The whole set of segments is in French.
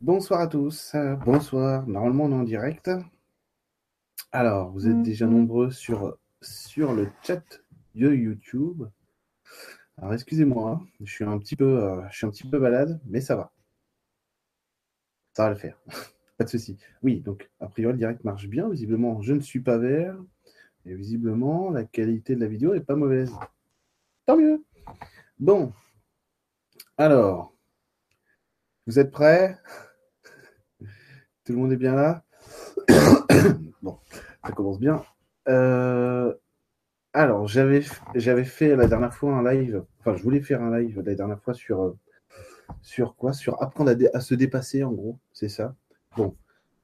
Bonsoir à tous. Bonsoir. Normalement, on est en direct. Alors, vous êtes déjà Mhm. nombreux sur, sur le chat de YouTube. Alors, excusez-moi, je suis un petit peu, euh, je suis un petit peu malade, mais ça va. Ça va le faire. Pas de souci. Oui, donc, a priori, le direct marche bien. Visiblement, je ne suis pas vert. Et visiblement, la qualité de la vidéo n'est pas mauvaise. Tant mieux. Bon. Alors, vous êtes prêts? Tout le monde est bien là Bon, ça commence bien. Euh, alors, j'avais j'avais fait la dernière fois un live, enfin, je voulais faire un live la dernière fois sur, euh, sur quoi? Sur apprendre à, dé- à se dépasser, en gros, c'est ça? Bon,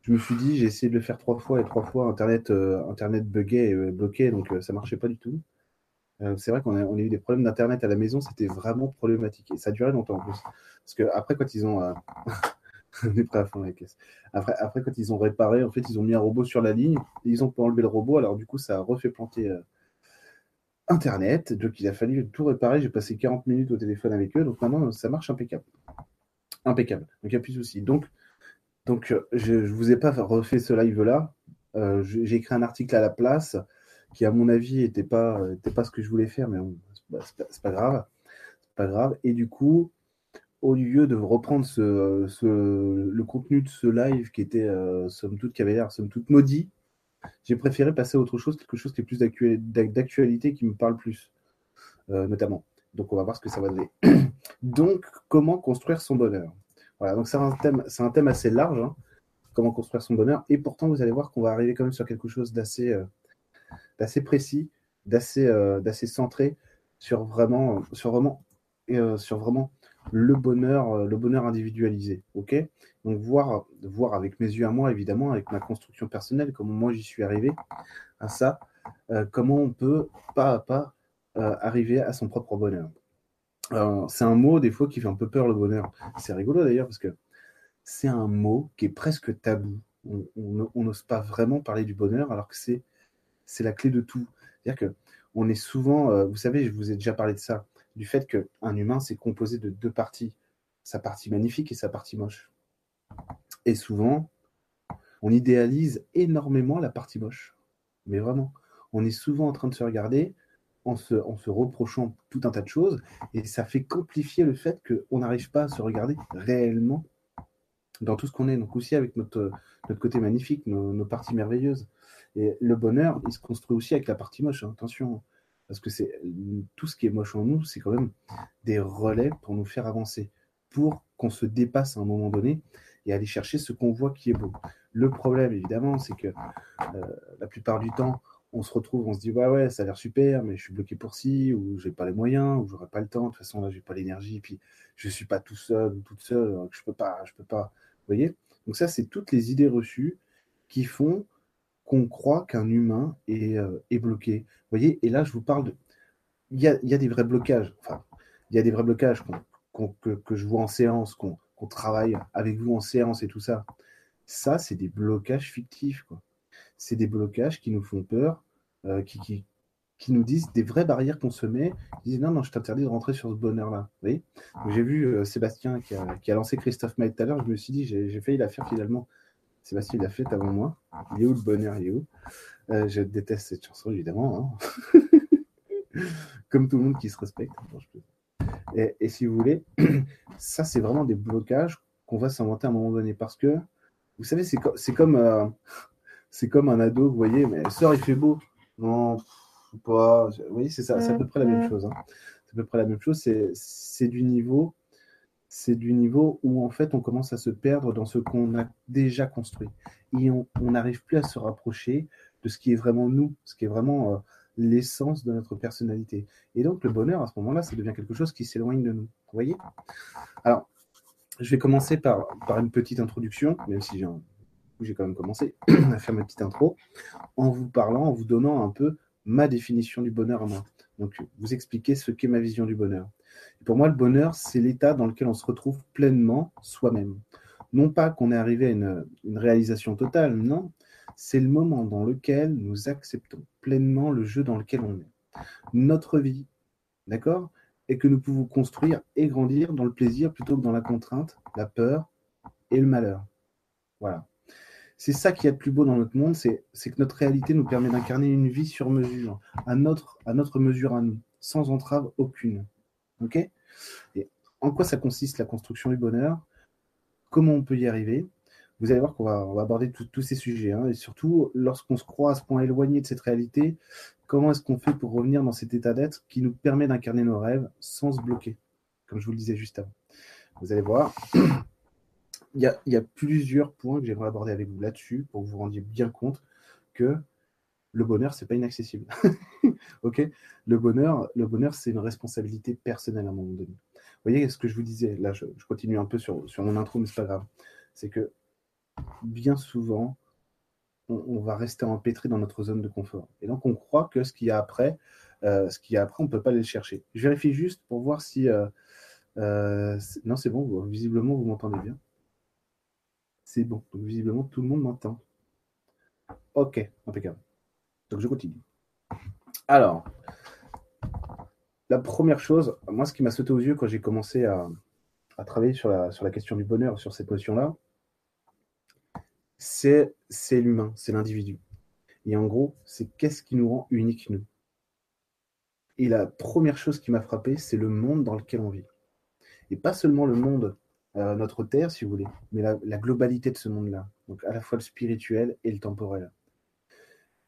je me suis dit, j'ai essayé de le faire trois fois et trois fois, Internet, euh, Internet buguait et bloquait, donc euh, ça marchait pas du tout. Euh, c'est vrai qu'on a, on a eu des problèmes d'Internet à la maison, c'était vraiment problématique. Et ça durait longtemps en plus. Parce que après, quand ils ont. euh, on est prêt à fond la caisse. Après, après, quand ils ont réparé, en fait, ils ont mis un robot sur la ligne, ils ont pas enlevé le robot, alors du coup, ça a refait planter euh, Internet. Donc, il a fallu tout réparer. J'ai passé 40 minutes au téléphone avec eux, donc maintenant, ça marche impeccable. Impeccable. Donc, il n'y a plus de souci. Donc, donc euh, je ne vous ai pas refait ce live-là. Euh, J'ai écrit un article à la place qui, à mon avis, n'était pas, était pas ce que je voulais faire, mais bon, c'est pas, pas- grave. Pas grave. Et du coup, au lieu de reprendre le contenu de ce live qui était, euh, somme toute, qui avait l'air, somme toute, maudit, j'ai préféré passer à autre chose, quelque chose qui est plus d'actu- d'actualité, qui me parle plus, euh, notamment. Donc, on va voir ce que ça va donner. Donc, comment construire son bonheur? Voilà, donc c'est un thème, c'est un thème assez large, hein, comment construire son bonheur, et pourtant, vous allez voir qu'on va arriver quand même sur quelque chose d'assez euh, précis, d'assez d'assez centré sur vraiment, sur vraiment, sur vraiment le bonheur, euh, le bonheur individualisé. Ok? Donc voir, voir avec mes yeux à moi, évidemment, avec ma construction personnelle, comment moi j'y suis arrivé à ça, euh, comment on peut pas à pas euh, arriver à son propre bonheur. C'est un mot des fois qui fait un peu peur le bonheur. C'est rigolo d'ailleurs parce que c'est un mot qui est presque tabou. On n'ose pas vraiment parler du bonheur alors que c'est la clé de tout. C'est-à-dire que on est souvent, vous savez, je vous ai déjà parlé de ça, du fait qu'un humain, c'est composé de deux parties, sa partie magnifique et sa partie moche. Et souvent, on idéalise énormément la partie moche. Mais vraiment, on est souvent en train de se regarder en se, reprochant tout un tas de choses, et ça fait qu'amplifier le fait qu'on n'arrive pas à se regarder réellement dans tout ce qu'on est, donc aussi avec notre, côté magnifique, nos, nos parties merveilleuses. Et le bonheur, il se construit aussi avec la partie moche, hein, attention, parce que c'est tout ce qui est moche en nous, c'est quand même des relais pour nous faire avancer, pour qu'on se dépasse à un moment donné et aller chercher ce qu'on voit qui est beau. Le problème, évidemment, c'est que euh, la plupart du temps, on se retrouve, on se dit ouais ouais, ça a l'air super, mais je suis bloqué pour ci, ou j'ai pas les moyens, ou j'aurai pas le temps. De toute façon là, j'ai pas l'énergie, puis je suis pas tout seul ou toute seule, je peux pas, je peux pas. Vous voyez? Donc ça, c'est toutes les idées reçues qui font qu'on croit qu'un humain est, euh, est bloqué. Vous voyez Et là, je vous parle de, il y a, il y a des vrais blocages. Enfin, il y a des vrais blocages qu'on- qu'on- que, que je vois en séance, qu'on travaille avec vous en séance et tout ça. Ça, c'est des blocages fictifs, c'est des blocages qui nous font peur, euh, qui, qui, qui nous disent des vraies barrières qu'on se met, qui disent non, non, je t'interdis de rentrer sur ce bonheur-là. Vous voyez? J'ai vu euh, Sébastien qui a, qui a lancé Christophe Maé tout à l'heure, je me suis dit, j'ai failli la faire finalement. Sébastien, l'a fait avant moi. Il est où le bonheur? Il est où? Euh, Je déteste cette chanson, évidemment. hein. Comme tout le monde qui se respecte. Peux- et, et si vous voulez, ça, c'est vraiment des blocages qu'on va s'inventer à un moment donné. Parce que, vous savez, c'est co- c'est comme, euh, c'est comme un ado, vous voyez, mais sort, il fait beau. Non, pas. Vous voyez, c'est ça, c'est à peu près la même chose. hein. C'est à peu près la même chose. C'est c'est du niveau, c'est du niveau où en fait on commence à se perdre dans ce qu'on a déjà construit et on n'arrive plus à se rapprocher de ce qui est vraiment nous, ce qui est vraiment euh, l'essence de notre personnalité. Et donc le bonheur à ce moment-là, ça devient quelque chose qui s'éloigne de nous. Vous voyez? Alors, je vais commencer par, par une petite introduction, même si j'ai quand même commencé à faire ma petite intro, en vous parlant, en vous donnant un peu ma définition du bonheur à moi. Donc, vous expliquer ce qu'est ma vision du bonheur. Pour moi, le bonheur, c'est l'état dans lequel on se retrouve pleinement soi-même. Non pas qu'on est arrivé à une, réalisation totale, non. C'est le moment dans lequel nous acceptons pleinement le jeu dans lequel on est. Notre vie, d'accord Et que nous pouvons construire et grandir dans le plaisir plutôt que dans la contrainte, la peur et le malheur. Voilà. C'est ça qui est le plus beau dans notre monde, c'est que notre réalité nous permet d'incarner une vie sur mesure, à notre mesure à nous, sans entrave aucune. Ok? Et en quoi ça consiste la construction du bonheur? Comment on peut y arriver? Vous allez voir qu'on va, aborder tous ces sujets. Hein, et surtout, lorsqu'on se croit à ce point éloigné de cette réalité, comment est-ce qu'on fait pour revenir dans cet état d'être qui nous permet d'incarner nos rêves sans se bloquer, comme je vous le disais juste avant? Vous allez voir, il y, a, plusieurs points que j'aimerais aborder avec vous là-dessus pour que vous vous rendiez bien compte que le bonheur, c'est pas inaccessible. ok? Le bonheur, le bonheur, c'est une responsabilité personnelle à un moment donné. Vous voyez ce que je vous disais? Là, je, continue un peu sur, mon intro, mais c'est pas grave. C'est que bien souvent, on, va rester empêtré dans notre zone de confort. Et donc, on croit que ce qu'il y a après, euh, ce qu'il y a après, on ne peut pas aller le chercher. Je vérifie juste pour voir si. Euh, euh, non, c'est bon, visiblement, vous m'entendez bien. C'est bon. Visiblement, tout le monde m'entend. Ok, impeccable. Donc, je continue. Alors, la première chose, moi, ce qui m'a sauté aux yeux quand j'ai commencé à, travailler sur la, question du bonheur, sur cette notion-là, c'est l'humain, c'est l'individu. Et en gros, c'est qu'est-ce qui nous rend unique, nous? Et la première chose qui m'a frappé, c'est le monde dans lequel on vit. Et pas seulement le monde, euh, notre Terre, si vous voulez, mais la, globalité de ce monde-là. Donc à la fois le spirituel et le temporel.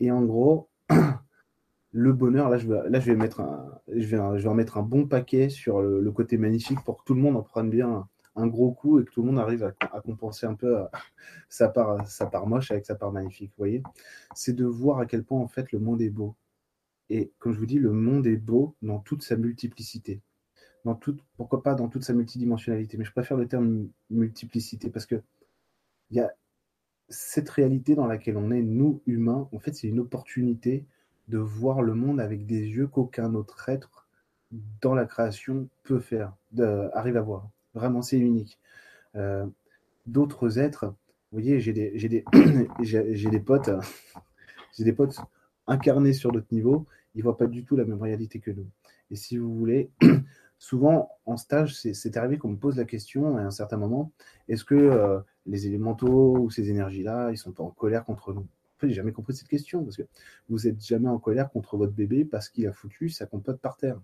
Et en gros, le bonheur, là je vais, mettre un, je vais, en mettre un bon paquet sur le, le, côté magnifique pour que tout le monde en prenne bien un gros coup et que tout le monde arrive à, compenser un peu euh, sa part, sa part moche avec sa part magnifique. Vous voyez C'est de voir à quel point en fait le monde est beau. Et comme je vous dis, le monde est beau dans toute sa multiplicité. Dans toute, pourquoi pas dans toute sa multidimensionnalité. Mais je préfère le terme multiplicité parce que il y a cette réalité dans laquelle on est, nous, humains, en fait, c'est une opportunité de voir le monde avec des yeux qu'aucun autre être dans la création peut faire, arrive à voir. Vraiment, c'est unique. Euh, d'autres êtres, vous voyez, j'ai des, des, des potes, j'ai des potes incarnés sur d'autres niveaux, ils voient pas du tout la même réalité que nous. Et si vous voulez, souvent en stage, c'est, arrivé qu'on me pose la question à un certain moment, est-ce que euh, les élémentaux ou ces énergies-là, ils sont pas en colère contre nous En fait, j'ai jamais compris cette question, parce que vous êtes jamais en colère contre votre bébé parce qu'il a foutu sa compote par terre.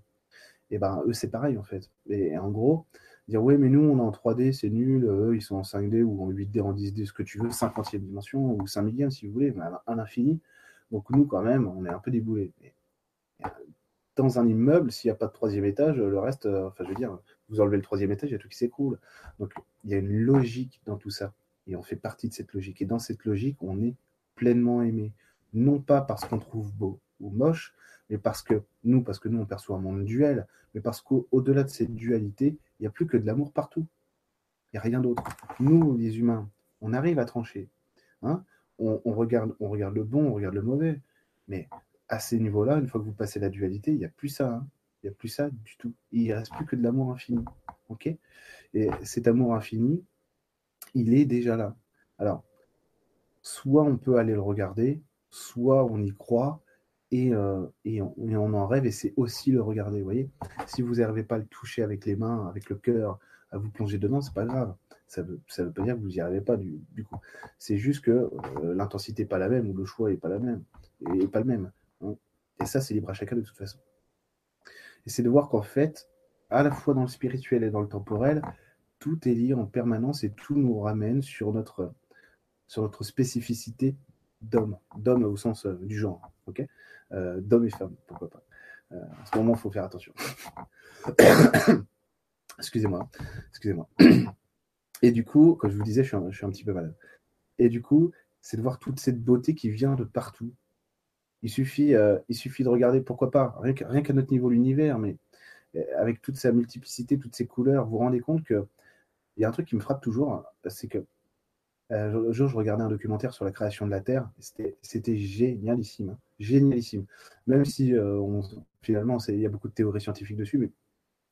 Et ben eux, c'est pareil en fait. Et en gros, dire oui, mais nous, on est en 3D, c'est nul, eux, ils sont en 5D ou en 8D, en 10D, ce que tu veux, 50e dimension ou 5 millième si vous voulez, mais à l'infini. Donc nous, quand même, on est un peu déboulés. dans un immeuble, s'il n'y a pas de troisième étage, le reste, euh, enfin, je veux dire, vous enlevez le troisième étage, il y a tout qui s'écroule. Donc il y a une logique dans tout ça. Et on fait partie de cette logique. Et dans cette logique, on est pleinement aimé. Non pas parce qu'on trouve beau ou moche, mais parce que nous, parce que nous, on perçoit un monde duel, mais parce qu'au-delà de cette dualité, il n'y a plus que de l'amour partout. Il n'y a rien d'autre. Nous, les humains, on arrive à trancher. Hein on, regarde, on regarde le bon, on regarde le mauvais. Mais à ces niveaux-là, une fois que vous passez la dualité, il n'y a plus ça. Hein. Il n'y a plus ça du tout. Il ne reste plus que de l'amour infini. ok? Et cet amour infini, il est déjà là. Alors, soit on peut aller le regarder, soit on y croit, euh, et, on, en rêve et c'est aussi le regarder. Vous voyez, si vous n'arrivez pas à le toucher avec les mains, avec le cœur, à vous plonger dedans, c'est pas grave. Ça veut, ça veut pas dire que vous n'y arrivez pas du, coup. C'est juste que euh, l'intensité n'est pas la même ou le choix n'est pas la même et pas le même. Hein. Et ça, c'est libre à chacun de toute façon. Et c'est de voir qu'en fait, à la fois dans le spirituel et dans le temporel, tout est lié en permanence et tout nous ramène sur notre, sur notre spécificité d'homme, d'homme au sens euh, du genre. ok? Euh, d'hommes et femmes, pourquoi pas? Euh, en ce moment, il faut faire attention. excusez-moi, excusez-moi. Et du coup, comme je vous disais, je suis un, petit peu malade. Et du coup, c'est de voir toute cette beauté qui vient de partout. Il suffit, euh, il suffit de regarder, pourquoi pas, rien qu'à notre niveau l'univers, mais avec toute sa multiplicité, toutes ses couleurs, vous vous rendez compte que il y a un truc qui me frappe toujours, c'est que euh, un jour, je regardais un documentaire sur la création de la Terre. C'était génialissime. Hein. Génialissime. Même si euh, on, finalement, il y a beaucoup de théories scientifiques dessus, mais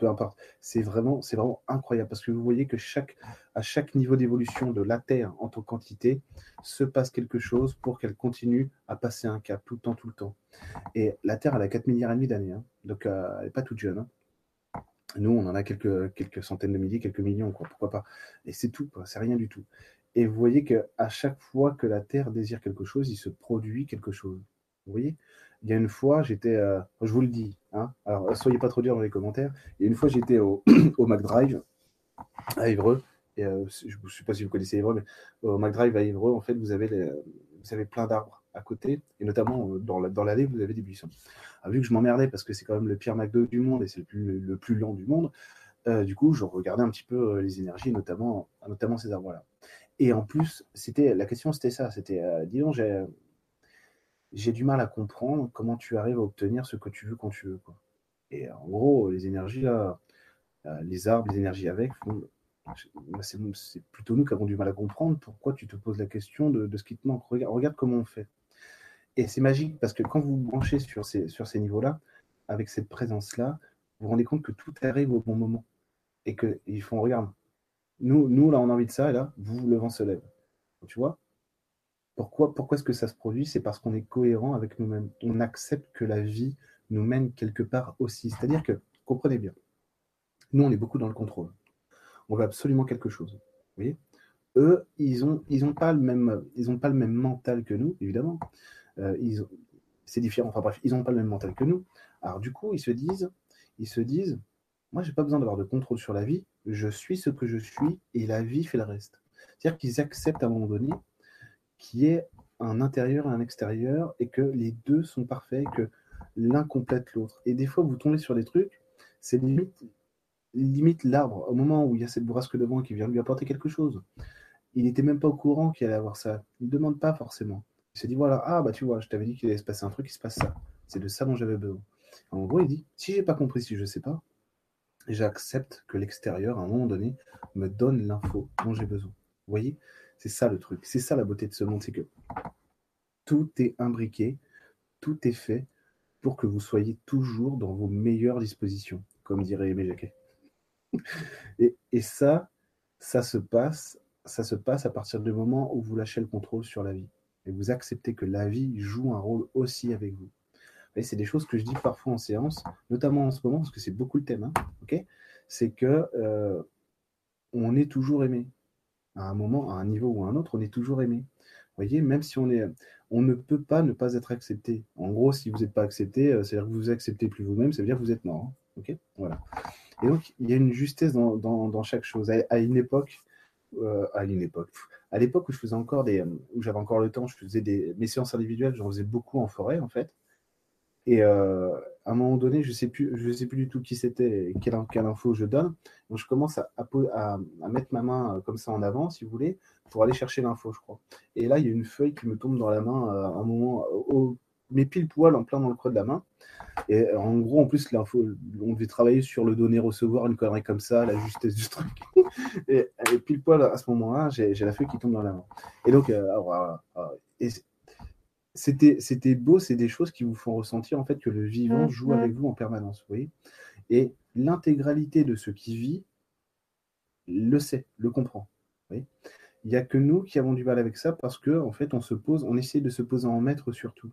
peu importe. C'est vraiment, vraiment incroyable parce que vous voyez que chaque, à chaque niveau d'évolution de la Terre en tant qu'entité, se passe quelque chose pour qu'elle continue à passer un cap tout le temps, tout le temps. Et la Terre, elle a 4 milliards et demi d'années. Hein. donc, euh, elle n'est pas toute jeune. Hein. Nous, on en a quelques, quelques centaines de milliers, quelques millions, quoi. Pourquoi pas? Et c'est tout, C'est rien du tout. Et vous voyez qu'à chaque fois que la Terre désire quelque chose, il se produit quelque chose. Vous voyez Il y a une fois, j'étais, euh, je vous le dis, hein, alors soyez pas trop dur dans les commentaires. Il y a une fois, j'étais au, au McDrive à Évreux. Euh, je ne sais pas si vous connaissez Évreux, mais au McDrive à Évreux, en fait, vous avez, vous avez plein d'arbres à côté, et notamment euh, dans, dans l'allée, vous avez des buissons. Ah, vu que je m'emmerdais parce que c'est quand même le pire McDo du monde et c'est le plus, le plus lent du monde, du coup, je regardais un petit peu les énergies, notamment, notamment ces arbres-là. Et en plus, c'était la question, c'était ça. C'était, euh, j'ai, j'ai du mal à comprendre comment tu arrives à obtenir ce que tu veux quand tu veux. Quoi. Et en gros, les énergies euh, les arbres, les énergies avec, c'est, plutôt nous qui avons du mal à comprendre pourquoi tu te poses la question de, ce qui te manque. Regarde, regarde, comment on fait. Et c'est magique parce que quand vous vous branchez sur ces, sur ces niveaux-là, avec cette présence-là, vous vous rendez compte que tout arrive au bon moment. Et qu'ils font, regarde, nous, nous, là, on a envie de ça, et là, vous, le vent se lève. Tu vois? Pourquoi, est-ce que ça se produit? C'est parce qu'on est cohérent avec nous-mêmes. On accepte que la vie nous mène quelque part aussi. C'est-à-dire que, comprenez bien, nous, on est beaucoup dans le contrôle. On veut absolument quelque chose. Eux, ils n'ont pas, le même, pas le même mental que nous, évidemment. Euh, c'est différent. Enfin bref, ils n'ont pas le même mental que nous. Alors du coup, ils se disent, ils se disent, moi, pas besoin d'avoir de contrôle sur la vie. Je suis ce que je suis et la vie fait le reste. C'est-à-dire qu'ils acceptent à un moment donné qu'il y ait un intérieur et un extérieur et que les deux sont parfaits, que l'un complète l'autre. Et des fois, vous tombez sur des trucs, c'est limite, limite l'arbre. Au moment où il y a cette bourrasque de vent qui vient lui apporter quelque chose, il n'était même pas au courant qu'il allait avoir ça. Il ne demande pas forcément. Il se dit voilà, ah bah tu vois, je t'avais dit qu'il allait se passer un truc, il se passe ça. C'est de ça dont j'avais besoin. En gros, il dit si j'ai pas compris, si je sais pas, j'accepte que l'extérieur, à un moment donné, me donne l'info dont j'ai besoin. Vous voyez? C'est ça le truc. C'est ça la beauté de ce monde, c'est que tout est imbriqué, tout est fait pour que vous soyez toujours dans vos meilleures dispositions, comme dirait Aimé Jacquet. et, ça, ça se passe, ça se passe à partir du moment où vous lâchez le contrôle sur la vie et vous acceptez que la vie joue un rôle aussi avec vous c'est des choses que je dis parfois en séance, notamment en ce moment, parce que c'est beaucoup le thème, hein, c'est que euh, on est toujours aimé. À un moment, à un niveau ou à un autre, on est toujours aimé. Vous voyez, même si on est, on ne peut pas ne pas être accepté. En gros, si vous n'êtes pas accepté, euh, c'est-à-dire que vous acceptez plus vous-même, ça veut dire que vous êtes mort. Hein, ok? Voilà. Et donc, il y a une justesse dans, dans, chaque chose. À, une époque, euh, à une époque, à l'époque où je faisais encore des, où j'avais encore le temps, je faisais des, mes séances individuelles, j'en faisais beaucoup en forêt en fait. Et euh, à un moment donné, je ne sais, plus, sais plus du tout qui c'était et quelle, quelle, info je donne. Donc je commence à, mettre ma main euh, comme ça en avant, si vous voulez, pour aller chercher l'info, je crois. Et là, il y a une feuille qui me tombe dans la main euh, à un moment, au, mais pile poil en plein dans le creux de la main. Et en gros, en plus, l'info, on devait travailler sur le donner-recevoir, une connerie comme ça, la justesse du truc. et, pile poil à ce moment-là, j'ai la feuille qui tombe dans la main. Et donc, et, c'était beau, c'est des choses qui vous font ressentir en fait que le vivant mmh, joue avec vous en permanence, vous voyez. Et l'intégralité de ce qui vit le sait, le comprend. Il n'y a que nous qui avons du mal avec ça parce que en fait on se pose, on essaie de se poser en maître sur tout.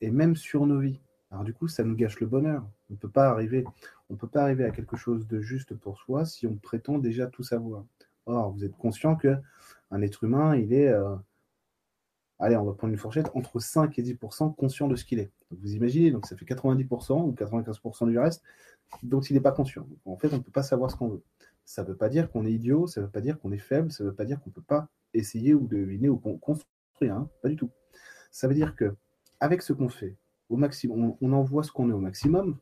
Et même sur nos vies. Alors du coup, ça nous gâche le bonheur. On ne peut pas arriver, on peut pas arriver à quelque chose de juste pour soi si on prétend déjà tout savoir. Or, vous êtes conscient que un être humain, il est euh, allez, on va prendre une fourchette, entre 5 et 10% conscient de ce qu'il est. Donc vous imaginez, donc ça fait 90% ou 95% du reste dont il n'est pas conscient. en fait, on ne peut pas savoir ce qu'on veut. Ça ne veut pas dire qu'on est idiot, ça ne veut pas dire qu'on est faible, ça ne veut pas dire qu'on ne peut pas essayer ou deviner ou construire, hein, pas du tout. Ça veut dire que avec ce qu'on fait, au maximum, on, envoie ce qu'on est au maximum,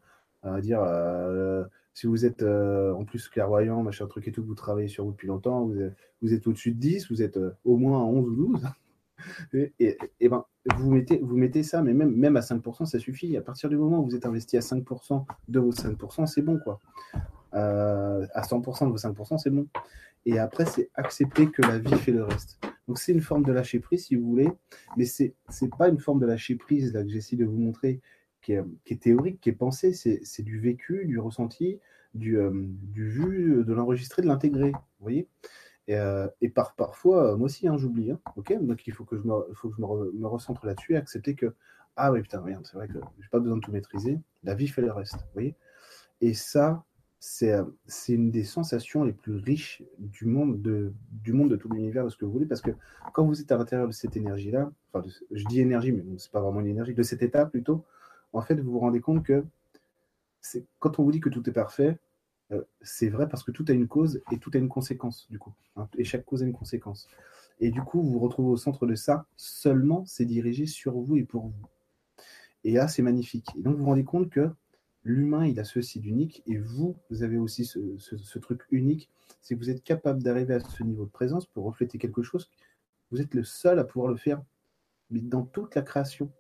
dire euh, si vous êtes euh, en plus clairvoyant, machin truc et tout, vous travaillez sur vous depuis longtemps, vous êtes, vous êtes au-dessus de 10, vous êtes euh, au moins à 11 ou 12, et, ben, vous mettez, vous mettez ça, mais même, à 5%, ça suffit. À partir du moment où vous êtes investi à 5% de vos 5%, c'est bon, quoi. Euh, à 100% de vos 5%, c'est bon. Et après, c'est accepter que la vie fait le reste. Donc, c'est une forme de lâcher prise, si vous voulez, mais c'est n'est pas une forme de lâcher prise là, que j'essaie de vous montrer qui est, qui est théorique, qui est pensée. C'est du vécu, du ressenti, du, euh, du vu, de l'enregistrer, de l'intégrer. Vous voyez? Et, euh, par, parfois, euh, moi aussi, hein, j'oublie. Hein, ok Donc il faut que je me, faut que je me, recentre là-dessus et accepter que, ah oui, putain, merde, c'est vrai que j'ai pas besoin de tout maîtriser. La vie fait le reste. Vous voyez Et ça, c'est une des sensations les plus riches du monde de, du monde de tout l'univers, de ce que vous voulez, parce que quand vous êtes à l'intérieur de cette énergie-là, enfin, je dis énergie, mais bon, c'est pas vraiment une énergie, de cet état plutôt, en fait, vous vous rendez compte que quand on vous dit que tout est parfait, c'est vrai parce que tout a une cause et tout a une conséquence, du coup. Hein, et chaque cause a une conséquence. Et du coup, vous vous retrouvez au centre de ça, seulement c'est dirigé sur vous et pour vous. Et là, c'est magnifique. Et donc, vous vous rendez compte que l'humain, il a ceci d'unique, et vous, vous avez aussi ce, truc unique, c'est que vous êtes capable d'arriver à ce niveau de présence pour refléter quelque chose. Vous êtes le seul à pouvoir le faire mais dans toute la création.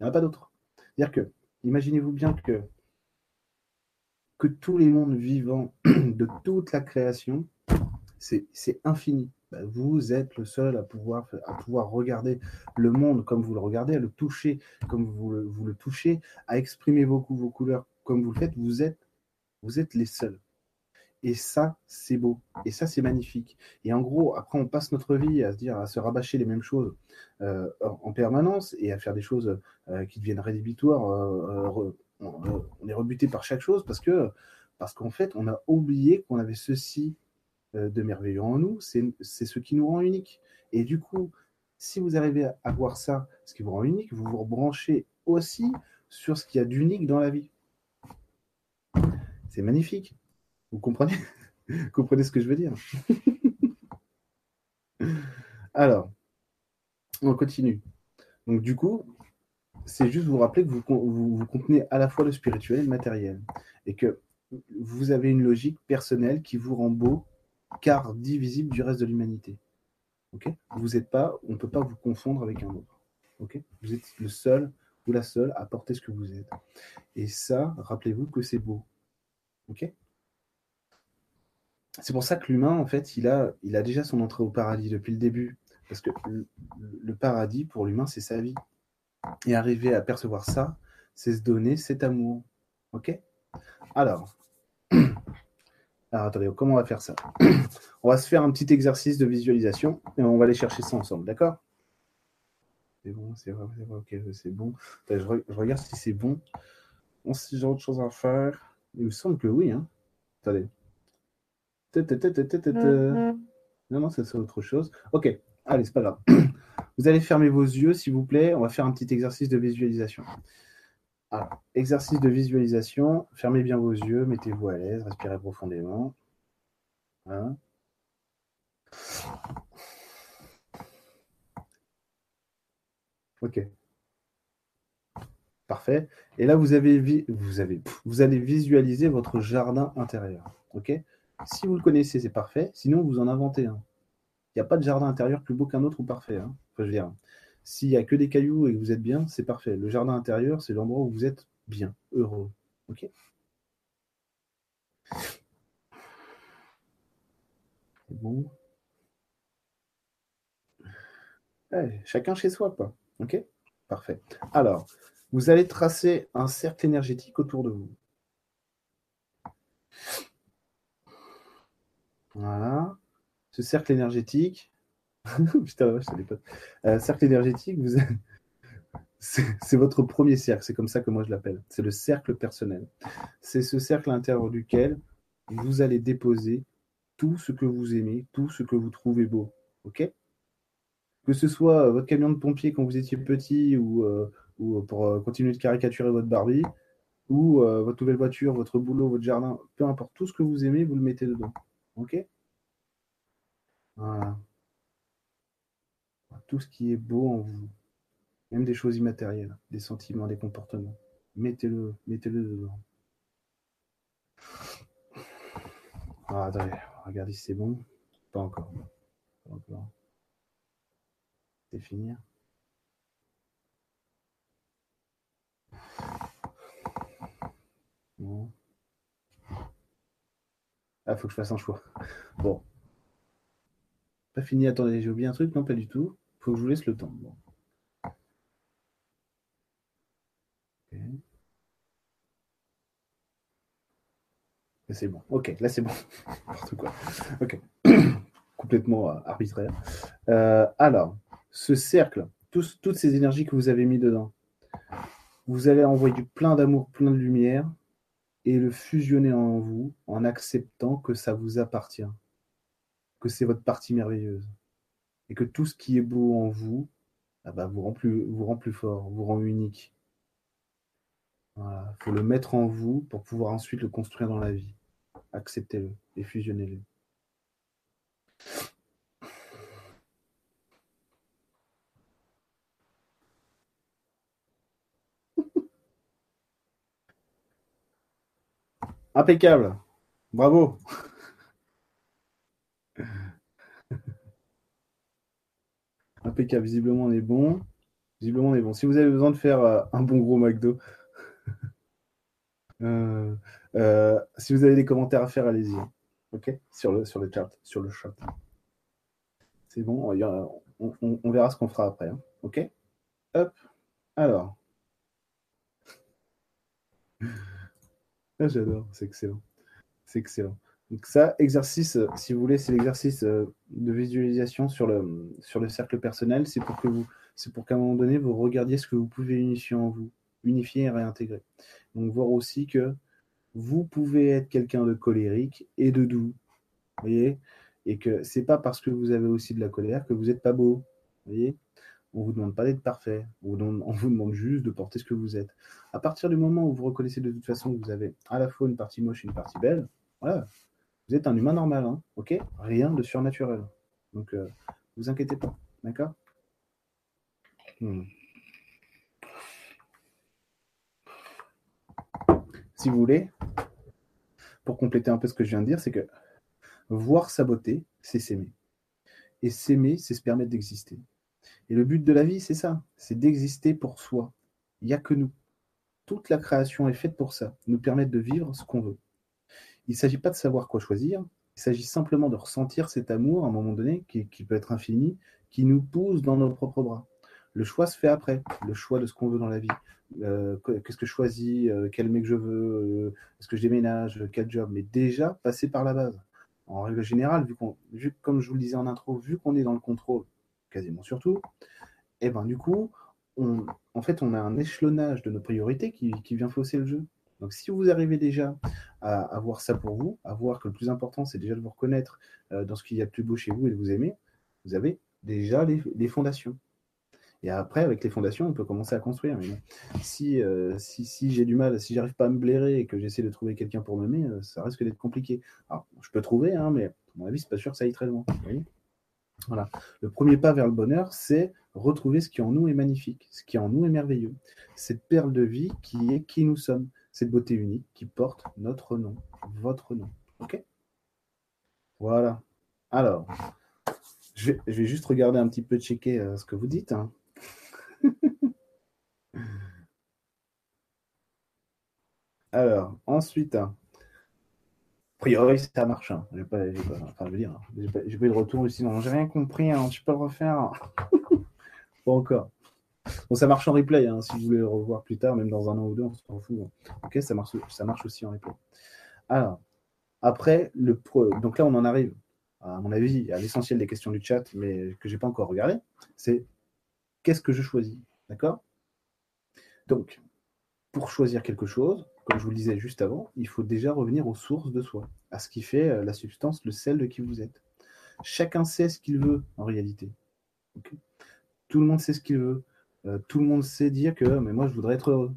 Il n'y en a pas d'autre. C'est-à-dire que, imaginez-vous bien que, que tous les mondes vivants de toute la création, c'est infini. Bah, vous êtes le seul à pouvoir, à pouvoir regarder le monde comme vous le regardez, à le toucher comme vous le, touchez, à exprimer vos, vos couleurs comme vous le faites. Vous êtes, vous êtes les seuls. Et ça, c'est beau. Et ça, c'est magnifique. Et en gros, après, on passe notre vie à se dire, à se rabâcher les mêmes choses euh, en permanence et à faire des choses euh, qui deviennent rédhibitoires. Euh, on est rebuté par chaque chose parce que parce qu'en fait, on a oublié qu'on avait ceci euh, de merveilleux en nous, c'est ce qui nous rend unique. Et du coup, si vous arrivez à voir ça, ce qui vous rend unique, vous vous rebranchez aussi sur ce qu'il y a d'unique dans la vie. C'est magnifique. Vous comprenez? Vous comprenez ce que je veux dire? Alors, on continue. Donc du coup, c'est juste vous rappeler que vous, contenez à la fois le spirituel et le matériel. Et que vous avez une logique personnelle qui vous rend beau car divisible du reste de l'humanité. Ok? Vous n'êtes pas, on ne peut pas vous confondre avec un autre. Vous êtes le seul ou la seule à porter ce que vous êtes. Et ça, rappelez-vous que c'est beau. C'est pour ça que l'humain, en fait, il a, déjà son entrée au paradis depuis le début. Parce que le paradis, pour l'humain, c'est sa vie. Et arriver à percevoir ça, c'est se donner cet amour. Ok? Alors, alors attendez, comment on va faire ça? On va se faire un petit exercice de visualisation et on va aller chercher ça ensemble, d'accord? C'est bon, c'est vrai, c'est ok, c'est bon. je, regarde si c'est bon. On si j'ai autre chose à faire. Il me semble que oui, hein. Attendez. Non, non, c'est autre chose. Ok, allez, c'est pas grave. Vous allez fermer vos yeux, s'il vous plaît. On va faire un petit exercice de visualisation. Exercice de visualisation. Fermez bien vos yeux, mettez-vous à l'aise, respirez profondément. Hein. Ok. Parfait. Et là, vous, avez, vous, avez, vous allez visualiser votre jardin intérieur. Ok? Si vous le connaissez, c'est parfait. Sinon, vous en inventez un. Il n'y a pas de jardin intérieur plus beau qu'un autre ou parfait. Hein. je veux dire, s'il n'y a que des cailloux et que vous êtes bien, c'est parfait. Le jardin intérieur, c'est l'endroit où vous êtes bien, heureux. Ok C'est bon. chacun chez soi, quoi. Ok Parfait. Alors, vous allez tracer un cercle énergétique autour de vous. Voilà. Ce cercle énergétique, Putain, je pas. Euh, cercle énergétique, c'est votre premier cercle, c'est comme ça que moi je l'appelle. C'est le cercle personnel. C'est ce cercle à l'intérieur duquel vous allez déposer tout ce que vous aimez, tout ce que vous trouvez beau. OK? Que ce soit votre camion de pompier quand vous étiez petit ou, euh, ou pour continuer de caricaturer votre Barbie, ou euh, votre nouvelle voiture, votre boulot, votre jardin, peu importe, tout ce que vous aimez, vous le mettez dedans. OK? Voilà tout ce qui est beau en vous, même des choses immatérielles, des sentiments, des comportements. Mettez-le, mettez-le dedans. Ah, attendez, regardez si c'est bon. Pas encore. Pas encore. C'est finir. Bon. Ah, faut que je fasse un choix. Bon. Pas fini, attendez, j'ai oublié un truc, non, pas du tout faut que je vous laisse le temps. C'est bon. Ok, là c'est bon. N'importe quoi. Ok. Complètement euh, arbitraire. Euh, alors, ce cercle, toutes ces énergies que vous avez mis dedans, vous allez envoyer plein d'amour, plein de lumière et le fusionner en vous en acceptant que ça vous appartient, c'est votre partie merveilleuse et que tout ce qui est beau en vous ah bah, vous, rend plus, vous rend plus fort, vous rend unique. Il faut le mettre en vous pour pouvoir ensuite le construire dans la vie. Acceptez-le et fusionnez-le. Impeccable. Bravo. Impeccable. Visiblement, on est bon. Visiblement, on est bon. Si vous avez besoin de faire euh, un bon gros McDo, euh, euh, si vous avez des commentaires à faire, allez-y. OK? Sur le, sur le chat. Sur le chat. C'est bon. on, verra ce qu'on fera après. Hein. OK? Hop. Alors. Ah, j'adore, c'est excellent. C'est excellent. Donc ça, exercice, euh, si vous voulez, c'est l'exercice euh, de visualisation sur le, sur le cercle personnel. C'est pour que vous, c'est pour qu'à un moment donné, vous regardiez ce que vous pouvez unifier en vous, unifier et réintégrer. Donc voir aussi que vous pouvez être quelqu'un de colérique et de doux, voyez, et que c'est pas parce que vous avez aussi de la colère que vous n'êtes pas beau, voyez. On ne vous demande pas d'être parfait. On vous, demande, juste de porter ce que vous êtes. À partir du moment où vous reconnaissez de toute façon que vous avez à la fois une partie moche et une partie belle, voilà, vous êtes un humain normal, hein, ok? Rien de surnaturel. Donc, ne euh, vous inquiétez pas, d'accord? Hmm. Si vous voulez, pour compléter un peu ce que je viens de dire, c'est que voir sa beauté, c'est s'aimer. Et s'aimer, c'est se permettre d'exister. Et le but de la vie, c'est ça, c'est d'exister pour soi. Il n'y a que nous. Toute la création est faite pour ça, nous permettre de vivre ce qu'on veut. Il ne s'agit pas de savoir quoi choisir, il s'agit simplement de ressentir cet amour à un moment donné, qui, peut être infini, qui nous pousse dans nos propres bras. Le choix se fait après, le choix de ce qu'on veut dans la vie. Euh, qu'est-ce que je choisis, euh, quel mec je veux, euh, est-ce que je déménage, quel job, mais déjà passer par la base. En règle générale, vu, comme je vous le disais en intro, vu qu'on est dans le contrôle, quasiment surtout, et eh ben du coup, on, en fait, on a un échelonnage de nos priorités qui, vient fausser le jeu. Donc, si vous arrivez déjà à, avoir voir ça pour vous, à voir que le plus important, c'est déjà de vous reconnaître euh, dans ce qu'il y a de plus beau chez vous et de vous aimer, vous avez déjà les, fondations. Et après, avec les fondations, on peut commencer à construire. Mais si, euh, si, si j'ai du mal, si j'arrive pas à me blairer et que j'essaie de trouver quelqu'un pour m'aimer, euh, ça risque d'être compliqué. Alors, je peux trouver, hein, mais à mon avis, c'est pas sûr que ça aille très loin. Voilà. Le premier pas vers le bonheur, c'est retrouver ce qui en nous est magnifique, ce qui en nous est merveilleux. Cette perle de vie qui est qui nous sommes, cette beauté unique qui porte notre nom, votre nom. OK? Voilà. Alors, je vais, juste regarder un petit peu, checker euh, ce que vous dites. Hein. Alors, ensuite, hein, priori, ça marche. Hein. Pas, pas, enfin, je veux dire, j'ai pas, eu de retour ici. Non, j'ai rien compris. Hein. Tu peux le refaire Pas encore. Bon, ça marche en replay. Hein, si vous voulez le revoir plus tard, même dans un an ou deux, on s'en fout. Ok, ça marche, ça marche aussi en replay. Alors, après, donc là, on en arrive, à mon avis, à l'essentiel des questions du chat, mais que j'ai pas encore regardé. C'est qu'est-ce que je choisis D'accord? Donc, pour choisir quelque chose, comme je vous le disais juste avant, il faut déjà revenir aux sources de soi, à ce qui fait euh, la substance, le sel de qui vous êtes. Chacun sait ce qu'il veut en réalité. tout le monde sait ce qu'il veut. Euh, tout le monde sait dire que mais moi je voudrais être heureux.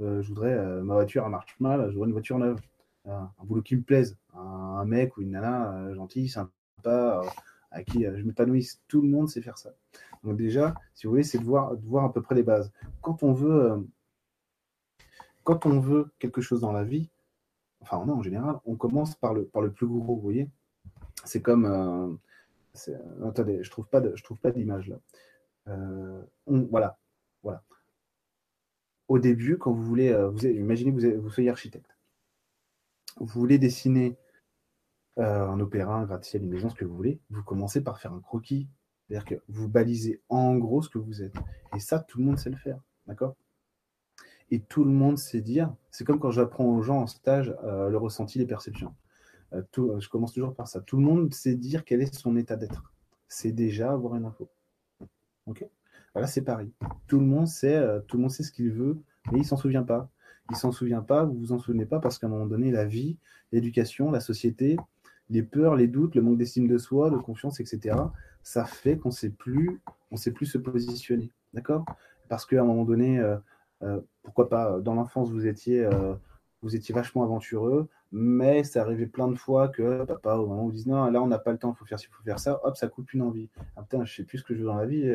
Euh, je voudrais ma voiture elle marche mal, je voudrais une voiture neuve, un boulot qui me plaise, un, mec ou une nana gentil, sympa, à qui je m'épanouisse. Tout le monde sait faire ça. Donc déjà, si vous voulez, c'est de voir, de voir à peu près les bases. Quand on veut quand on veut quelque chose dans la vie, enfin non, en général, on commence par le, par le plus gros, vous voyez. C'est comme... Euh, euh, attendez, je trouve pas de, je trouve pas d'image là. Euh, voilà, voilà. Au début, quand vous voulez, vous, imaginez que vous, vous soyez architecte. Vous voulez dessiner un opéra, un gratte-ciel, une maison, ce que vous voulez. Vous commencez par faire un croquis. C'est-à-dire que vous balisez en gros ce que vous êtes. Et ça, tout le monde sait le faire. D'accord? Et tout le monde sait dire. C'est comme quand j'apprends aux gens en stage euh, le ressenti, les perceptions. Euh, je commence toujours par ça. Tout le monde sait dire quel est son état d'être. C'est déjà avoir une info. Ok? Voilà, c'est pareil. Tout le monde sait, euh, tout le monde sait ce qu'il veut, mais il s'en souvient pas. il s'en souvient pas, vous vous en souvenez pas parce qu'à un moment donné, la vie, l'éducation, la société, les peurs, les doutes, le manque d'estime de soi, de confiance, etc., ça fait qu'on sait plus, on sait plus se positionner, d'accord? Parce qu'à un moment donné, euh, euh, pourquoi pas, dans l'enfance, vous étiez, vous étiez vachement aventureux, mais ça arrivait plein de fois que papa, moment où vous dit non, là, on n'a pas le temps, il faut faire ci, il faut faire ça, hop, ça coupe une envie. Ah, putain, je sais plus ce que je veux dans la vie,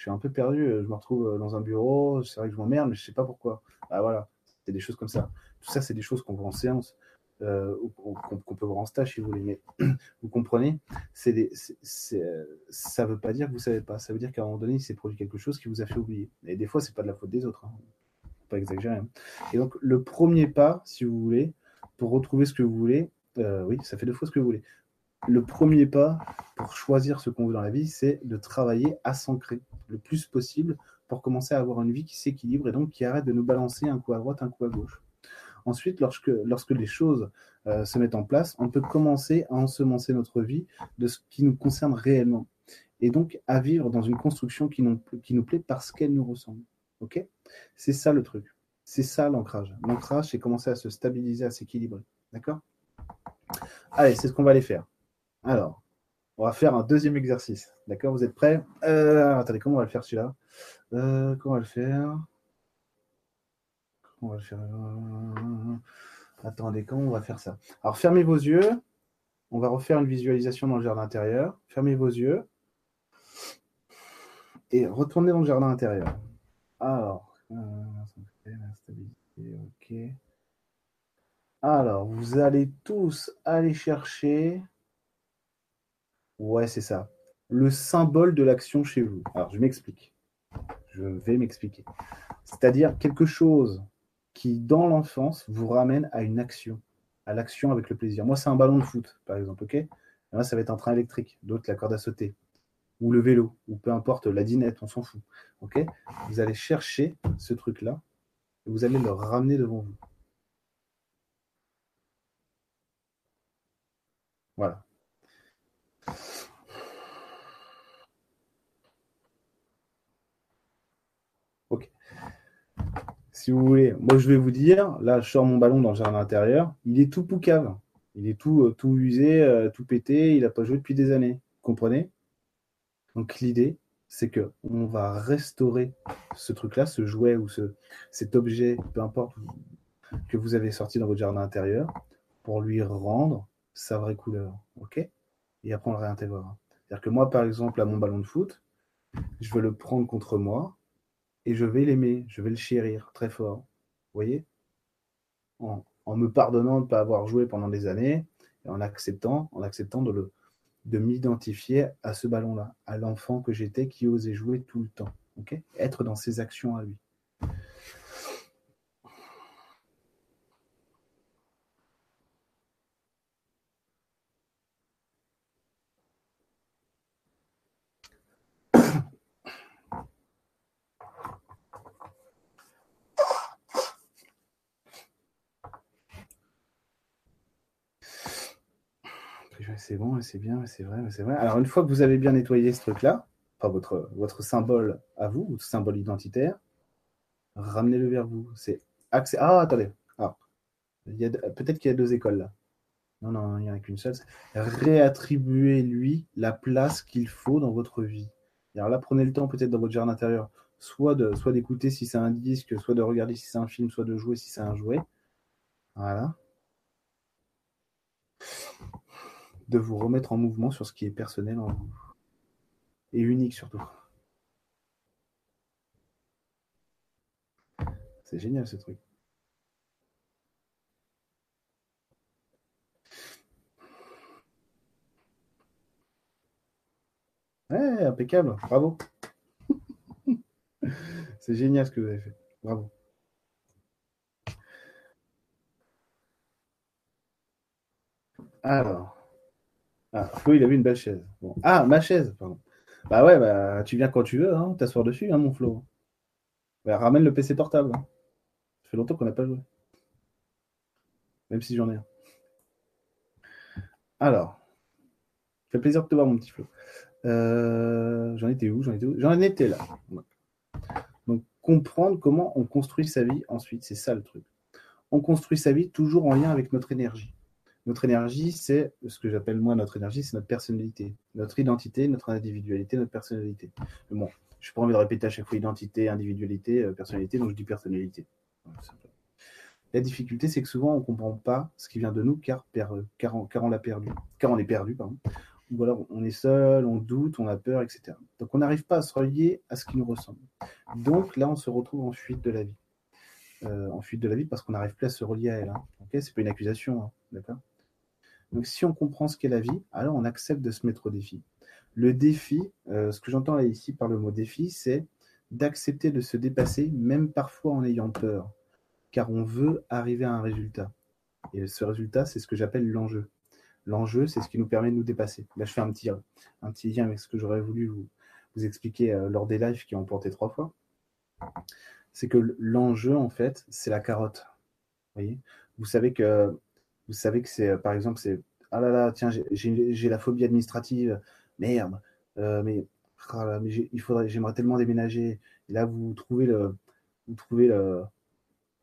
je suis un peu perdu, je me retrouve dans un bureau, c'est vrai que je m'emmerde, mais je sais pas pourquoi. Ah voilà, c'est des choses comme ça. Tout ça, c'est des choses qu'on voit en séance. Euh, qu'on peut voir en stage si vous voulez, mais vous comprenez, c'est ça ne veut pas dire que vous ne savez pas, ça veut dire qu'à un moment donné, il s'est produit quelque chose qui vous a fait oublier. Et des fois, ce n'est pas de la faute des autres, hein. pas exagérer. Hein. Et donc, le premier pas, si vous voulez, pour retrouver ce que vous voulez, euh, oui, ça fait deux fois ce que vous voulez. Le premier pas pour choisir ce qu'on veut dans la vie, c'est de travailler à s'ancrer le plus possible pour commencer à avoir une vie qui s'équilibre et donc qui arrête de nous balancer un coup à droite, un coup à gauche. Ensuite, lorsque, lorsque les choses euh, se mettent en place, on peut commencer à ensemencer notre vie de ce qui nous concerne réellement. Et donc à vivre dans une construction qui nous, qui nous plaît parce qu'elle nous ressemble. Ok? C'est ça le truc. C'est ça l'ancrage. L'ancrage, c'est commencer à se stabiliser, à s'équilibrer. D'accord? Allez, c'est ce qu'on va aller faire. Alors, on va faire un deuxième exercice. D'accord Vous êtes prêts? Euh, Attendez, comment on va le faire celui-là? Euh, Comment on va le faire? On va faire? Euh, attendez, comment on va faire ça? Alors, fermez vos yeux. On va refaire une visualisation dans le jardin intérieur. Fermez vos yeux. Et retournez dans le jardin intérieur. Alors, euh. Alors, vous allez tous aller chercher. Ouais, c'est ça. Le symbole de l'action chez vous. Alors, je m'explique. Je vais m'expliquer. C'est-à-dire quelque chose qui, dans l'enfance, vous ramène à une action, à l'action avec le plaisir. Moi, c'est un ballon de foot, par exemple, ok? Moi, ça va être un train électrique, d'autres la corde à sauter, ou le vélo, ou peu importe, la dinette, on s'en fout, ok? Vous allez chercher ce truc-là, et vous allez le ramener devant vous. Voilà. Si vous voulez, moi je vais vous dire, là je sors mon ballon dans le jardin intérieur, il est tout poucave, il est tout, euh, tout usé, euh, tout pété, il n'a pas joué depuis des années. Vous comprenez? Donc l'idée, c'est que on va restaurer ce truc-là, ce jouet ou ce, cet objet, peu importe, que vous avez sorti dans votre jardin intérieur, pour lui rendre sa vraie couleur. OK? Et après on le réintégrera. C'est-à-dire que moi, par exemple, à mon ballon de foot, je veux le prendre contre moi, et je vais l'aimer, je vais le chérir très fort. Vous voyez? En, me pardonnant de ne pas avoir joué pendant des années, et en acceptant, en acceptant de, m'identifier à ce ballon-là, à l'enfant que j'étais qui osait jouer tout le temps. Être dans ses actions à lui. Bon, c'est bien, c'est vrai, c'est vrai. Alors, une fois que vous avez bien nettoyé ce truc-là, enfin votre, votre symbole à vous, symbole identitaire, ramenez-le vers vous. C'est accès. Ah, attendez. Ah. Peut-être qu'il y a deux écoles là. Non, non, il n'y en a qu'une seule. Réattribuez-lui la place qu'il faut dans votre vie. Alors là, prenez le temps peut-être dans votre jardin intérieur, soit de soit d'écouter si c'est un disque, soit de regarder si c'est un film, soit de jouer si c'est un jouet. Voilà de vous remettre en mouvement sur ce qui est personnel en vous. Et unique surtout. C'est génial ce truc. Ouais, impeccable, bravo. C'est génial ce que vous avez fait. Bravo. Alors. Ah, oui, il a vu une belle chaise. Ah, ma chaise, pardon. Bah ouais, bah, tu viens quand tu veux, hein, t'asseoir dessus, hein, mon Flo. Bah, ramène le PC portable. Hein. Ça fait longtemps qu'on n'a pas joué. Même si j'en ai un. Alors, ça fait plaisir de te voir, mon petit Flo. Euh, j'en étais où J'en étais où? J'en étais là. Donc, comprendre comment on construit sa vie ensuite, c'est ça le truc. on construit sa vie toujours en lien avec notre énergie. Notre énergie, c'est ce que j'appelle moi notre énergie, c'est notre personnalité, notre identité, notre individualité, notre personnalité. Mais bon, je n'ai pas envie de répéter à chaque fois identité, individualité, euh, personnalité, donc je dis personnalité. La difficulté, c'est que souvent, on ne comprend pas ce qui vient de nous car, car, on, l'a perdu, car on est perdu, pardon. Ou alors on est seul, on doute, on a peur, etc. Donc on n'arrive pas à se relier à ce qui nous ressemble. Donc là, on se retrouve en fuite de la vie. Euh, en fuite de la vie parce qu'on n'arrive plus à se relier à elle. Hein. Okay c'est pas une accusation, hein. d'accord? Donc si on comprend ce qu'est la vie, alors on accepte de se mettre au défi. Le défi, euh, ce que j'entends ici par le mot défi, c'est d'accepter de se dépasser, même parfois en ayant peur, car on veut arriver à un résultat. Et ce résultat, c'est ce que j'appelle l'enjeu. L'enjeu, c'est ce qui nous permet de nous dépasser. Là, je fais un petit, lien avec ce que j'aurais voulu vous, expliquer euh, lors des lives qui ont porté trois fois c'est que l'enjeu, en fait, c'est la carotte. Vous savez que, vous savez que c'est, par exemple, c'est ah là là, tiens, j'ai la phobie administrative, merde, euh, mais, ah mais il faudrait, j'aimerais tellement déménager. Là, vous trouvez le, vous trouvez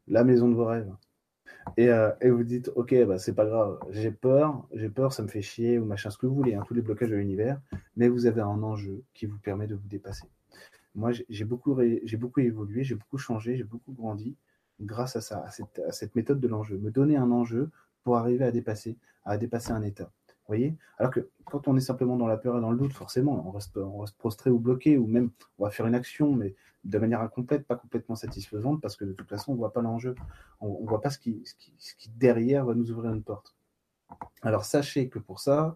la maison de vos rêves. Et, euh, et vous dites, ok, bah, c'est pas grave, j'ai peur, j'ai peur, ça me fait chier, ou machin, ce que vous voulez, hein, tous les blocages de l'univers, mais vous avez un enjeu qui vous permet de vous dépasser. Moi, j'ai beaucoup, beaucoup évolué, j'ai beaucoup changé, j'ai beaucoup grandi grâce à ça, à cette, méthode de l'enjeu. Me donner un enjeu pour arriver à dépasser, à dépasser un état. Voyez? Alors que quand on est simplement dans la peur et dans le doute, forcément, on reste, on reste prostré ou bloqué, ou même on va faire une action, mais de manière incomplète, pas complètement satisfaisante, parce que de toute façon, on ne voit pas l'enjeu. On ne voit pas ce qui, derrière, va nous ouvrir une porte. Alors sachez que pour ça,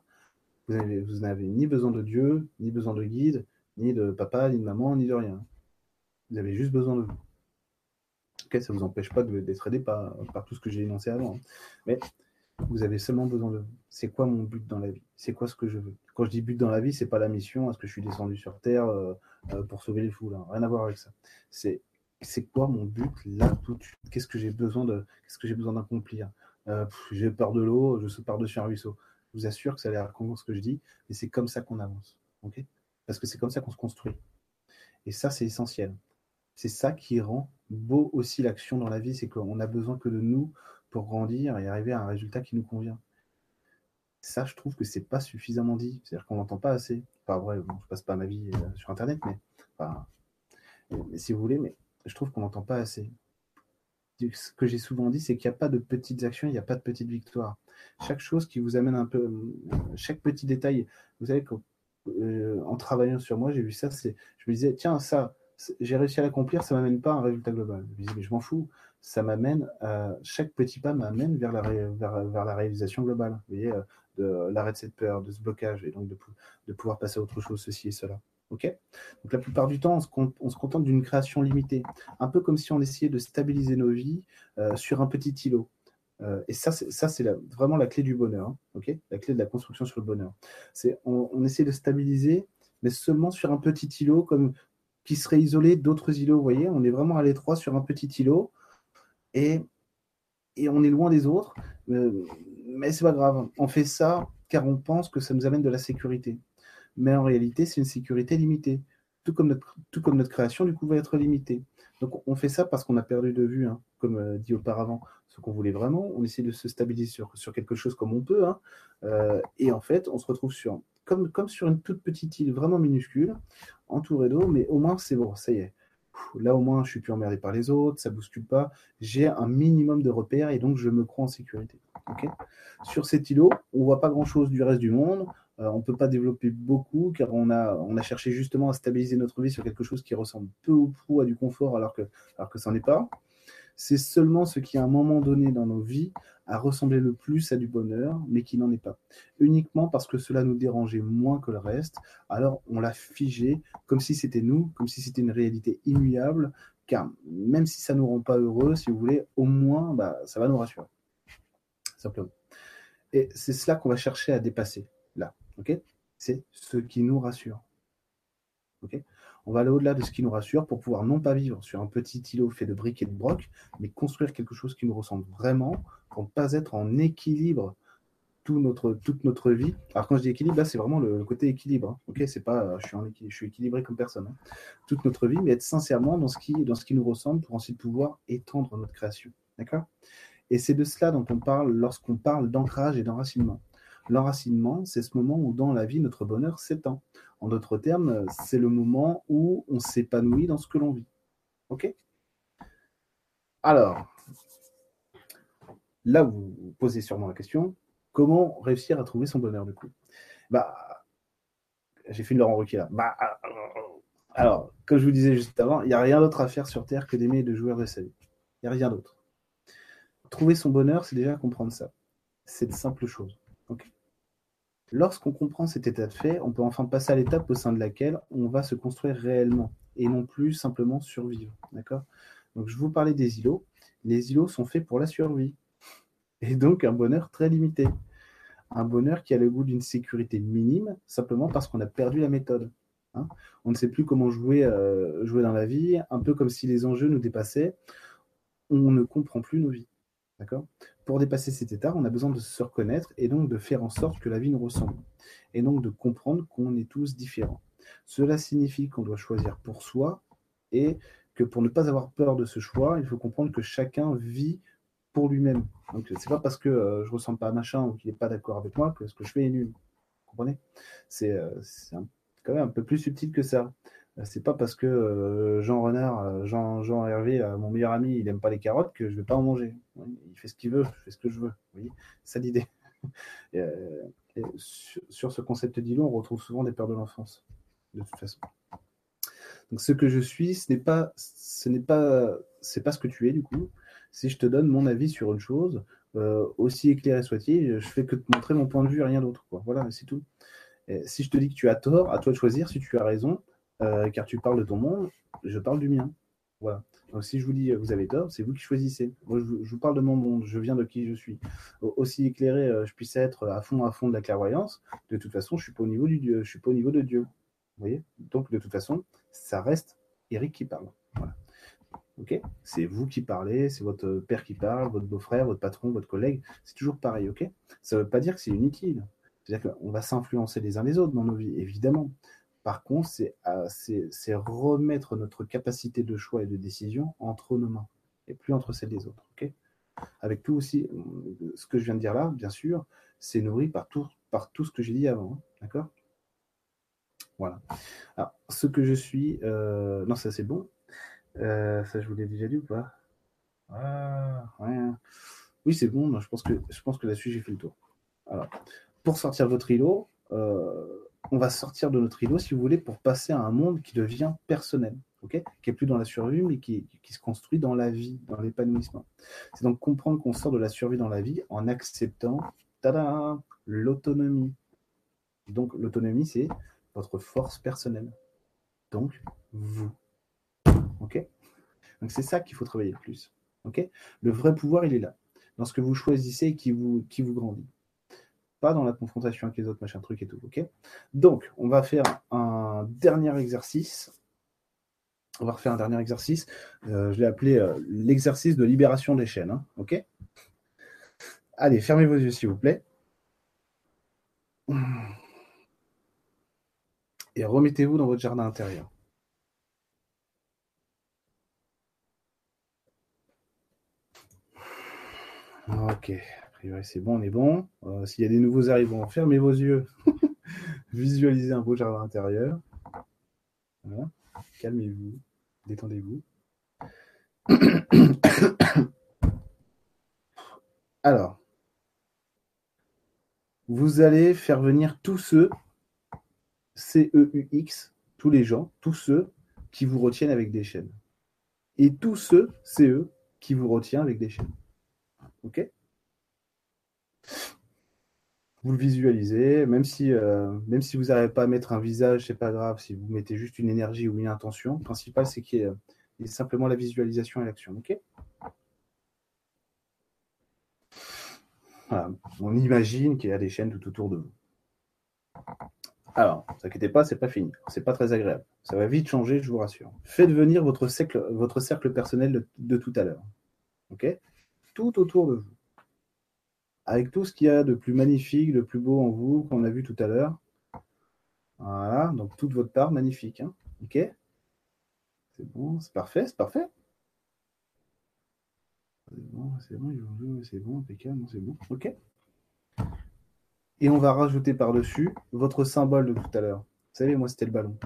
vous n'avez ni besoin de Dieu, ni besoin de guide, ni de papa, ni de maman, ni de rien. Vous avez juste besoin de vous. Ok, ça ne vous empêche pas d'être aidé par, par, tout ce que j'ai énoncé avant. Hein. Mais vous avez seulement besoin de vous. C'est quoi mon but dans la vie? C'est quoi ce que je veux? Quand je dis but dans la vie, c'est pas la mission, est-ce que je suis descendu sur Terre euh, euh, pour sauver les fous Rien à voir avec ça. C'est c'est quoi mon but là tout de suite? Qu'est-ce que j'ai besoin de Qu'est-ce que j'ai besoin d'accomplir? Euh, J'ai peur de l'eau, je saute par-dessus un ruisseau. Je vous assure que ça a l'air con ce que je dis, mais c'est comme ça qu'on avance. parce que c'est comme ça qu'on se construit. Et ça, c'est essentiel. C'est ça qui rend beau aussi l'action dans la vie, c'est qu'on a besoin que de nous pour grandir et arriver à un résultat qui nous convient. Ça, je trouve que c'est pas suffisamment dit. C'est-à-dire qu'on n'entend pas assez. Pas vrai, bon, je passe pas ma vie euh, sur Internet, mais, si vous voulez, mais je trouve qu'on n'entend pas assez. Ce que j'ai souvent dit, c'est qu'il n'y a pas de petites actions, il n'y a pas de petites victoires. Chaque chose qui vous amène un peu, euh, chaque petit détail, vous savez, quand euh, travaillant sur moi, j'ai vu ça. Je me disais, tiens, ça, j'ai réussi à l'accomplir, ça m'amène pas à un résultat global. Je me disais, mais je m'en fous. Ça m'amène, chaque petit pas m'amène vers la, réalisation globale. Vous voyez, euh, de l'arrêt de cette peur, de ce blocage, et donc de, pouvoir passer à autre chose, ceci et cela. Ok? Donc la plupart du temps, on se, on contente d'une création limitée, un peu comme si on essayait de stabiliser nos vies euh, sur un petit îlot. Euh, et ça, c'est, vraiment la clé du bonheur, hein, la clé de la construction sur le bonheur. C'est on, essaie de stabiliser, mais seulement sur un petit îlot comme qui serait isolé d'autres îlots. Vous voyez, on est vraiment à l'étroit sur un petit îlot et, on est loin des autres. Euh, mais c'est pas grave. On fait ça car on pense que ça nous amène de la sécurité. Mais en réalité, c'est une sécurité limitée. Tout comme, notre, création, du coup, va être limitée. Donc, on fait ça parce qu'on a perdu de vue, hein, comme euh, dit auparavant, ce qu'on voulait vraiment. On essaie de se stabiliser sur, quelque chose comme on peut. Hein. Euh, et en fait, on se retrouve sur, comme sur une toute petite île vraiment minuscule, entourée d'eau, mais au moins, c'est bon, ça y est. Là, au moins, je suis plus emmerdé par les autres, ça bouscule pas. J'ai un minimum de repères et donc je me crois en sécurité. sur cet îlot, on voit pas grand-chose du reste du monde. Euh, on ne peut pas développer beaucoup car on a, cherché justement à stabiliser notre vie sur quelque chose qui ressemble peu ou prou à du confort alors que, alors que ça n'est pas c'est seulement ce qui, à un moment donné dans nos vies, a ressemblé le plus à du bonheur, mais qui n'en est pas. Uniquement parce que cela nous dérangeait moins que le reste, alors on l'a figé comme si c'était nous, comme si c'était une réalité immuable, car même si ça ne nous rend pas heureux, si vous voulez, au moins, bah, ça va nous rassurer. Simplement. Et c'est cela qu'on va chercher à dépasser, là. ok? C'est ce qui nous rassure. ok? On va aller au-delà de ce qui nous rassure pour pouvoir non pas vivre sur un petit îlot fait de briques et de brocs, mais construire quelque chose qui nous ressemble vraiment, pour ne pas être en équilibre tout notre, toute notre vie. Alors quand je dis équilibre, là c'est vraiment le, côté équilibre. Hein. Ok, c'est pas je suis, en je suis équilibré comme personne. Hein. Toute notre vie, mais être sincèrement dans ce qui, dans ce qui nous ressemble pour ensuite pouvoir étendre notre création. D'accord? Et c'est de cela dont on parle lorsqu'on parle d'ancrage et d'enracinement. L'enracinement, c'est ce moment où dans la vie, notre bonheur s'étend. En d'autres termes, c'est le moment où on s'épanouit dans ce que l'on vit. OK? Alors, là, vous posez sûrement la question, comment réussir à trouver son bonheur du coup? Bah, j'ai fait une Laurent Ruquier là. Bah, alors, comme je vous disais juste avant, il n'y a rien d'autre à faire sur Terre que d'aimer et de jouir de sa vie. Il n'y a rien d'autre. Trouver son bonheur, c'est déjà comprendre ça. C'est de simples choses. Lorsqu'on comprend cet état de fait, on peut enfin passer à l'étape au sein de laquelle on va se construire réellement et non plus simplement survivre. D'accord? Donc, je vous parlais des îlots. Les îlots sont faits pour la survie et donc un bonheur très limité. Un bonheur qui a le goût d'une sécurité minime, simplement parce qu'on a perdu la méthode. Hein. on ne sait plus comment jouer, euh, jouer dans la vie, un peu comme si les enjeux nous dépassaient. On ne comprend plus nos vies. D'accord? Pour dépasser cet état, on a besoin de se reconnaître et donc de faire en sorte que la vie nous ressemble. Et donc de comprendre qu'on est tous différents. Cela signifie qu'on doit choisir pour soi et que pour ne pas avoir peur de ce choix, il faut comprendre que chacun vit pour lui-même. Donc c'est pas parce que euh, je ressens pas à machin ou qu'il n'est pas d'accord avec moi que ce que je fais est nul. Vous comprenez? C'est euh, quand même un peu plus subtil que ça. Euh, c'est pas parce que Jean Renard, Jean, Jean Hervé, mon meilleur ami, il aime pas les carottes que je vais pas en manger. Il fait ce qu'il veut, je fais ce que je veux. C'est l'idée. sur, ce concept d'îlot, on retrouve souvent des peurs de l'enfance, de toute façon. Donc ce que je suis, ce n'est pas, ce n'est pas, c'est pas ce que tu es du coup, si je te donne mon avis sur une chose, euh, aussi éclairé soit-il, je fais que te montrer mon point de vue et rien d'autre. Voilà, c'est tout. si je te dis que tu as tort, à toi de choisir si tu as raison, euh, car tu parles de ton monde, je parle du mien. Voilà. Donc si je vous dis vous avez tort, c'est vous qui choisissez. Moi, je, vous parle de mon monde, je viens de qui je suis. Aussi éclairé euh, je puisse être à fond à fond de la clairvoyance, de toute façon, je suis pas au niveau du Dieu, je suis pas au niveau de Dieu. Vous voyez? Donc de toute façon, ça reste Eric qui parle. Voilà c'est vous qui parlez, c'est votre père qui parle, votre beau-frère, votre patron, votre collègue. C'est toujours pareil, ok? Ça ne veut pas dire que c'est inutile. C'est-à-dire qu'on va s'influencer les uns les autres dans nos vies, évidemment. Par contre, euh, c'est remettre notre capacité de choix et de décision entre nos mains et plus entre celles des autres. Avec tout aussi, ce que je viens de dire là, bien sûr, c'est nourri par tout, ce que j'ai dit avant. Hein, d'accord? Voilà. Alors, ce que je suis, euh, non, ça c'est bon. Euh, ça, je vous l'ai déjà dit ou pas? Ah, Oui, c'est bon. Je pense que, je pense que là-dessus, j'ai fait le tour. Alors, pour sortir votre îlot, euh, on va sortir de notre îlot, si vous voulez, pour passer à un monde qui devient personnel, qui est plus dans la survie, mais qui, se construit dans la vie, dans l'épanouissement. C'est donc comprendre qu'on sort de la survie dans la vie en acceptant l'autonomie. Donc, l'autonomie, c'est votre force personnelle. Donc, vous. Ok? Donc c'est ça qu'il faut travailler le plus. Ok? Le vrai pouvoir, il est là, dans ce que vous choisissez qui vous, qui vous grandit. Pas dans la confrontation avec les autres, machin truc et tout. Ok? Donc, on va faire un dernier exercice. On va refaire un dernier exercice. Euh, je l'ai appelé euh, l'exercice de libération des chaînes. Hein. ok? Allez, fermez vos yeux, s'il vous plaît. Et remettez-vous dans votre jardin intérieur. Ok, c'est bon, on est bon. Euh, s'il y a des nouveaux arrivants, fermez vos yeux. Visualisez un beau jardin intérieur. Calmez-vous, détendez-vous. Alors, vous allez faire venir tous ceux, C-E-U-X, tous les gens, tous ceux qui vous retiennent avec des chaînes. Et tous ceux, C-E, qui vous retiennent avec des chaînes. OK? Vous le visualisez, même si, euh, même si vous n'arrivez pas à mettre un visage, c'est pas grave. Si vous mettez juste une énergie ou une intention, le principal, c'est qu'il y, ait simplement la visualisation et l'action. On imagine qu'il y a des chaînes tout autour de vous. Alors, ne vous inquiétez pas, c'est pas fini. C'est pas très agréable. Ça va vite changer, je vous rassure. Faites venir votre cercle, votre cercle personnel de, de tout à l'heure. Tout autour de vous. Avec tout ce qu'il y a de plus magnifique, de plus beau en vous, qu'on a vu tout à l'heure. Voilà, donc toute votre part magnifique. Hein. ok C'est bon, c'est parfait, c'est parfait. C'est bon, c'est bon, c'est bon, impeccable, c'est bon. Ok. Et on va rajouter par-dessus votre symbole de tout à l'heure. Vous savez, moi, c'était le ballon.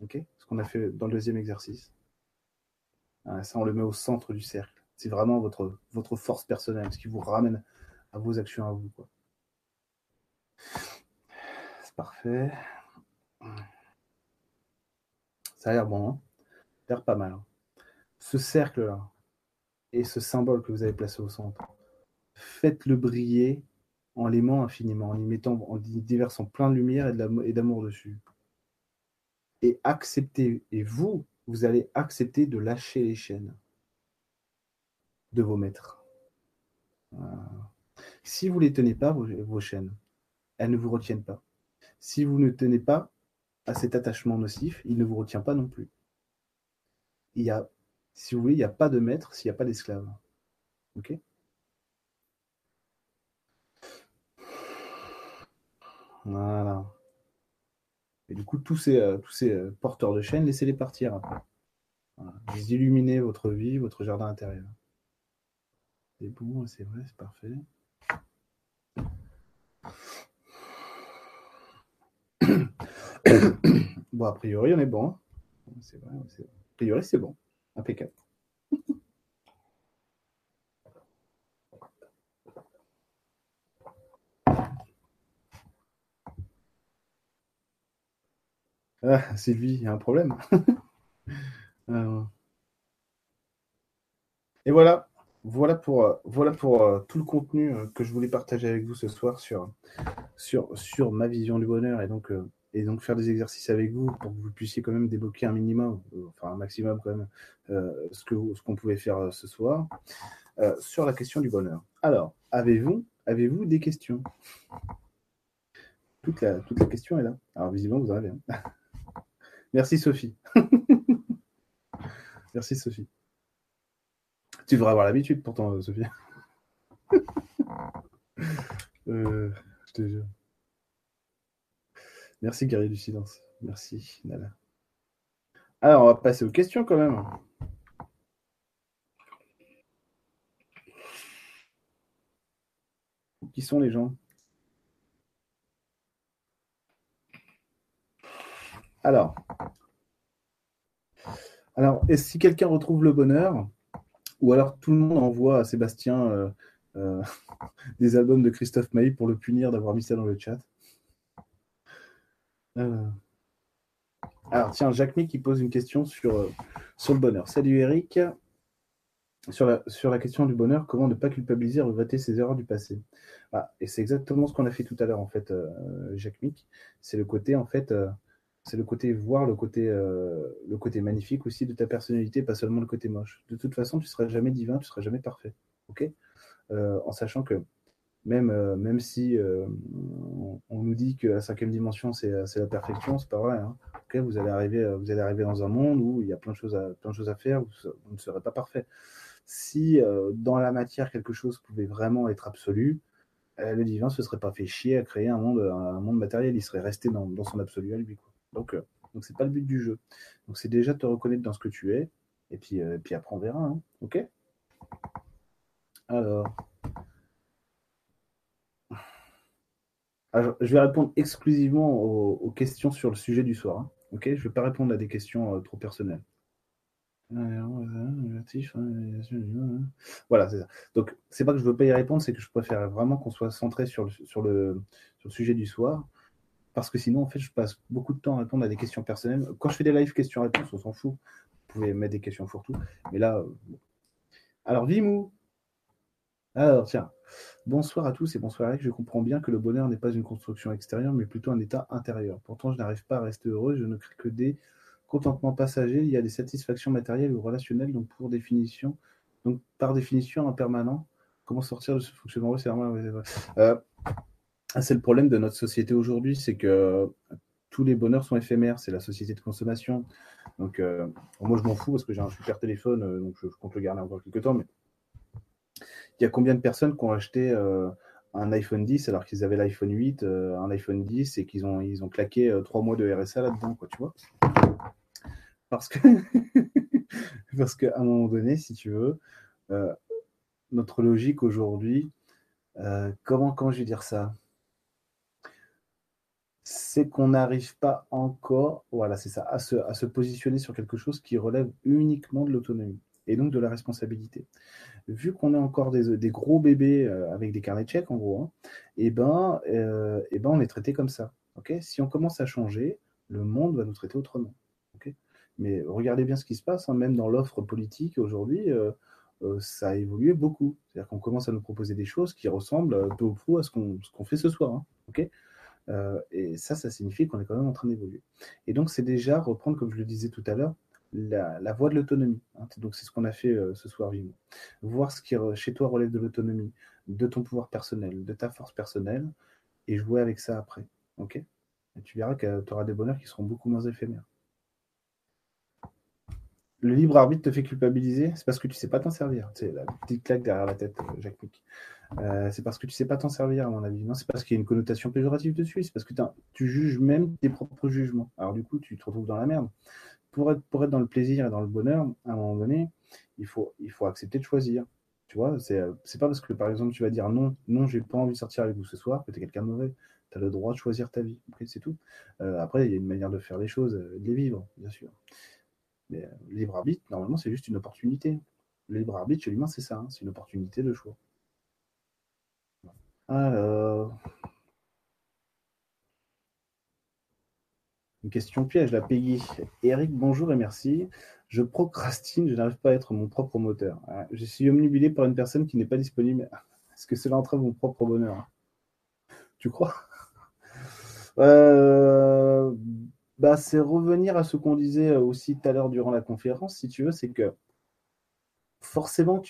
Ok Ce qu'on a fait dans le deuxième exercice. Ah, ça, on le met au centre du cercle. C'est vraiment votre, votre force personnelle, ce qui vous ramène à vos actions à vous. C'est parfait. Ça a l'air bon. Hein ça a l'air pas mal. Hein. ce cercle-là et ce symbole que vous avez placé au centre, faites-le briller en l'aimant infiniment, en y mettant, en y déversant plein de lumière et d'amour dessus. Et acceptez, et vous, vous allez accepter de lâcher les chaînes de vos maîtres. Si vous ne les tenez pas, vos, chaînes, elles ne vous retiennent pas. Si vous ne tenez pas à cet attachement nocif, il ne vous retient pas non plus. Il y a, si vous voulez, il n'y a pas de maître s'il n'y a pas d'esclave. Ok? Voilà. Et du coup, tous ces, euh, euh, porteurs de chaînes, laissez-les partir après. Vous illuminez votre vie, votre jardin intérieur. C'est bon, c'est vrai, c'est parfait. bon, a priori, on est bon. Hein. C'est vrai, A priori, c'est bon. Impeccable. Ah, Sylvie, il y a un problème. Euh. Et voilà, voilà pour, euh, voilà pour euh, tout le contenu que je voulais partager avec vous ce soir sur, sur, sur ma vision du bonheur et donc, et donc faire des exercices avec vous pour que vous puissiez quand même débloquer un minimum, enfin un maximum quand même, ce qu'on ce qu'on pouvait faire ce soir sur la question du bonheur. Alors, avez-vous avez -vous des questions? Toute la, toute la question est là. Alors visiblement, vous en avez. Hein. Merci Sophie. Merci Sophie. Tu devrais avoir l'habitude pourtant, euh, Sophie. Euh, je te jure. Merci Gary du silence. Merci Nala. Alors, on va passer aux questions quand même. Qui sont les gens? Alors, alors si quelqu'un retrouve le bonheur, ou alors tout le monde envoie à Sébastien euh, euh, des albums de Christophe Maé pour le punir d'avoir mis ça dans le chat? Euh, alors, tiens, Jacques qui pose une question sur, sur le bonheur. Salut Eric. Sur la, question du bonheur, comment ne pas culpabiliser et regretter ses erreurs du passé? Ah, Et c'est exactement ce qu'on a fait tout à l'heure, en fait, Jacques Mick. C'est le côté, en fait, c'est le côté voir le côté, euh, le côté magnifique aussi de ta personnalité, pas seulement le côté moche. De toute façon, tu seras jamais divin, tu seras jamais parfait. Ok? Euh, En sachant que même, euh, même si on, nous dit que la cinquième dimension c'est la perfection, c'est pas vrai. Hein. Vous allez arriver, vous allez arriver dans un monde où il y a plein de choses à, plein de choses à faire, vous, ne serez pas parfait. Si dans la matière quelque chose pouvait vraiment être absolu, le divin se serait pas fait chier à créer un monde, un monde matériel, il serait resté dans, dans son absolu à lui. Donc, euh, donc c'est pas le but du jeu. Donc, c'est déjà te reconnaître dans ce que tu es. Et puis, euh, puis après, on verra. Hein. OK? Alors. Je vais répondre exclusivement aux, questions sur le sujet du soir. Hein. Je ne vais pas répondre à des questions euh, trop personnelles. Voilà, c'est ça. Donc, c'est pas que je veux pas y répondre, c'est que je préfère vraiment qu'on soit centré sur le, sujet du soir parce que sinon, en fait, je passe beaucoup de temps à répondre à des questions personnelles. Quand je fais des lives questions-réponses, on s'en fout. Vous pouvez mettre des questions pour tout. Mais là, euh, alors, Vimou. Alors, tiens. Bonsoir à tous et bonsoir Eric. Je comprends bien que le bonheur n'est pas une construction extérieure, mais plutôt un état intérieur. Pourtant, je n'arrive pas à rester heureux. Je ne crée que des contentements passagers. Il y a des satisfactions matérielles ou relationnelles, donc pour définition, donc par définition impermanent. Comment sortir de ce fonctionnement C'est. Euh, c'est le problème de notre société aujourd'hui, c'est que tous les bonheurs sont éphémères, c'est la société de consommation. Donc, euh, moi, je m'en fous parce que j'ai un super téléphone, euh, donc je, compte le garder encore quelques temps. Mais il y a combien de personnes qui ont acheté euh, un iPhone 10 alors qu'ils avaient l'iPhone 8, un iPhone 10 et qu'ils ont, ils ont claqué trois mois de RSA là-dedans, quoi, tu vois? Parce que, parce qu'à un moment donné, si tu veux, notre logique aujourd'hui, euh, comment, comment je vais dire ça? C'est qu'on n'arrive pas encore, voilà, c'est ça, à se, à se positionner sur quelque chose qui relève uniquement de l'autonomie et donc de la responsabilité. Vu qu'on est encore des, gros bébés euh, avec des carnets de chèques, en gros, hein, et eh ben, euh, et ben, on est traité comme ça. ok? Si on commence à changer, le monde va nous traiter autrement. ok? Mais regardez bien ce qui se passe, hein, même dans l'offre politique aujourd'hui, euh, ça a évolué beaucoup. C'est-à-dire qu'on commence à nous proposer des choses qui ressemblent peu ou prou à ce qu'on qu'on fait ce soir. Hein, et ça, ça signifie qu'on est quand même en train d'évoluer. Et donc, c'est déjà reprendre, comme je le disais tout à l'heure, la, voie de l'autonomie. Hein. Donc c'est ce qu'on a fait euh, ce soir vivement. Voir ce qui chez toi relève de l'autonomie, de ton pouvoir personnel, de ta force personnelle, et jouer avec ça après. Ok? Et tu verras que tu auras des bonheurs qui seront beaucoup moins éphémères. Le libre arbitre te fait culpabiliser, c'est parce que tu sais pas t'en servir. C'est la petite claque derrière la tête, euh, Jacques Mick. Euh, c'est parce que tu sais pas t'en servir, à mon avis. Non, c'est parce qu'il y a une connotation péjorative dessus. C'est parce que tu juges même tes propres jugements. Alors du coup, tu te retrouves dans la merde pour être, dans le plaisir et dans le bonheur, à un moment donné, il faut, accepter de choisir. Tu vois, c'est, c'est pas parce que par exemple tu vas dire non, non, j'ai pas envie de sortir avec vous ce soir que tu es quelqu'un de mauvais. Tu as le droit de choisir ta vie. c'est tout. Euh, après, il y a une manière de faire les choses, euh, de les vivre, bien sûr. Mais euh, libre arbitre, normalement, c'est juste une opportunité. Libre arbitre chez l'humain, c'est ça, hein, c'est une opportunité de choix. Alors. Une question piège, la Peggy. Eric, bonjour et merci. Je procrastine, je n'arrive pas à être mon propre moteur. Ah, je suis omnibulé par une personne qui n'est pas disponible. Est-ce que cela entraîne mon propre bonheur? Tu crois? Euh, bah, C'est revenir à ce qu'on disait aussi tout à l'heure durant la conférence, si tu veux, c'est que forcément,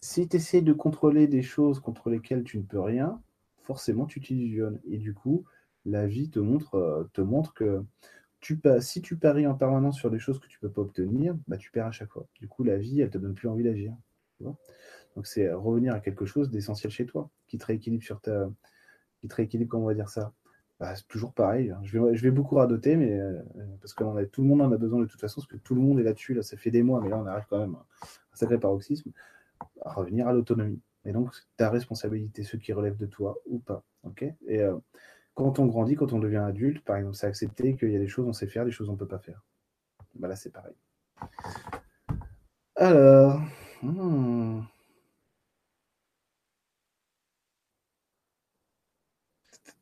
si tu essaies de contrôler des choses contre lesquelles tu ne peux rien, forcément tu t'illusionnes. Et du coup, la vie te montre, euh, te montre que tu, si tu paries en permanence sur des choses que tu ne peux pas obtenir, bah, tu perds à chaque fois. Du coup, la vie, elle te donne plus envie d'agir. Donc, c'est revenir à quelque chose d'essentiel chez toi, qui te rééquilibre sur ta. qui te rééquilibre, comment on va dire ça? Bah, C'est toujours pareil. Hein. Je, vais, je vais beaucoup radoter, mais euh, parce que tout le monde en a besoin de toute façon, parce que tout le monde est là-dessus. Là, ça fait des mois, mais là, on arrive quand même à un sacré paroxysme, à revenir à l'autonomie. Et donc, ta responsabilité, ce qui relève de toi ou pas. Et euh, quand on grandit, quand on devient adulte, par exemple, c'est accepter qu'il y a des choses on sait faire, des choses on ne peut pas faire. Bah là, c'est pareil. Alors. Hmm.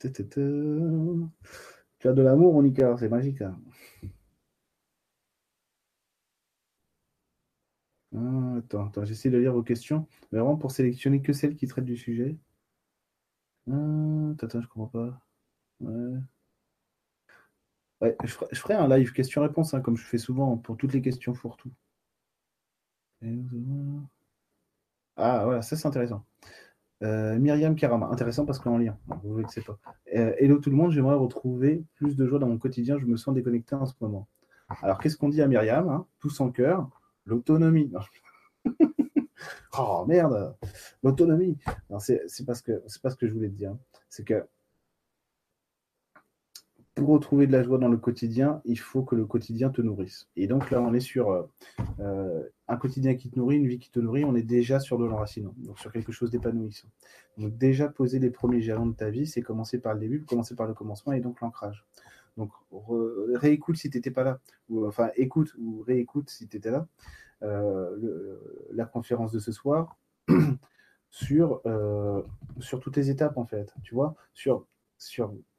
Tu as de l'amour, Monica, c'est magique. Hein. Ah, attends, attends j'essaie de lire vos questions. Mais vraiment pour sélectionner que celles qui traitent du sujet. Ah, attends, je comprends pas. Je, ferai, un live question-réponse, hein, comme je fais souvent pour toutes les questions fourre-tout. Ah, voilà, ça c'est intéressant. Euh, Myriam Karama, intéressant parce qu'en lien, vous ne pas. Euh, hello tout le monde, j'aimerais retrouver plus de joie dans mon quotidien, je me sens déconnecté en ce moment. Alors qu'est-ce qu'on dit à Myriam hein? Tous en cœur, l'autonomie. oh merde, l'autonomie. C'est pas, ce que, pas ce que je voulais te dire. C'est que pour retrouver de la joie dans le quotidien, il faut que le quotidien te nourrisse. Et donc là, on est sur euh, euh, un quotidien qui te nourrit, une vie qui te nourrit, on est déjà sur de l'enracinement, donc sur quelque chose d'épanouissant. Donc déjà poser les premiers jalons de ta vie, c'est commencer par le début, commencer par le commencement et donc l'ancrage. Donc réécoute si tu n'étais pas là, ou enfin écoute ou réécoute si tu étais là, euh, la conférence de ce soir sur, sur toutes les étapes en fait, tu vois, sur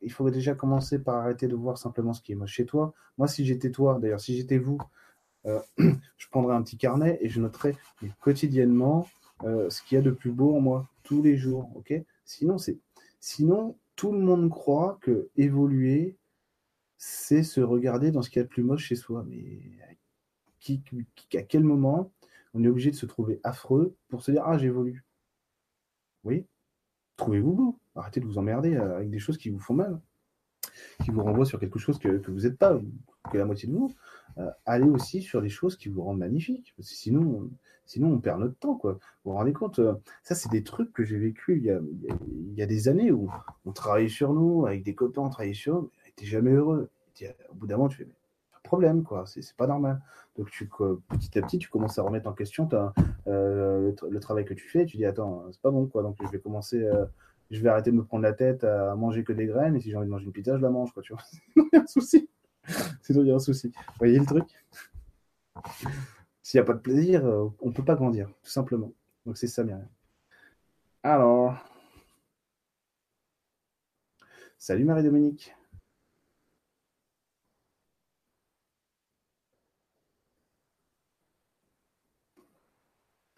il faudrait déjà commencer par arrêter de voir simplement ce qui est moche chez toi. Moi, si j'étais toi, d'ailleurs, si j'étais vous, euh, je prendrais un petit carnet et je noterais quotidiennement euh, ce qu'il y a de plus beau en moi, tous les jours. sinon, c'est, sinon, tout le monde croit que évoluer, c'est se regarder dans ce qu'il y a de plus moche chez soi. Mais qui, à quel moment on est obligé de se trouver affreux pour se dire Ah, j'évolue? Oui? Trouvez-vous beau Arrêtez de vous emmerder euh, avec des choses qui vous font mal, qui vous renvoient sur quelque chose que, vous n'êtes pas, que la moitié de vous. Euh, allez aussi sur des choses qui vous rendent magnifiques. Parce que sinon, sinon on perd notre temps. Quoi. Vous vous rendez compte euh, Ça, c'est des trucs que j'ai vécu il y, a, il y, a, des années où on travaillait sur nous, avec des copains, on travaillait sur nous, mais on n'était jamais heureux. au bout d'un moment, tu fais problème. C'est pas normal. Donc, tu, petit à petit, tu commences à remettre en question euh, le, travail que tu fais. Tu dis, attends, c'est pas bon, quoi. Donc, je vais commencer, euh, je vais arrêter de me prendre la tête à manger que des graines. Et si j'ai envie de manger une pizza, je la mange, quoi, tu vois. a un souci. A un souci. Vous voyez le truc? S'il n'y a pas de plaisir, euh, on ne peut pas grandir, tout simplement. Donc, c'est ça, Myriam. Alors. Salut Marie-Dominique.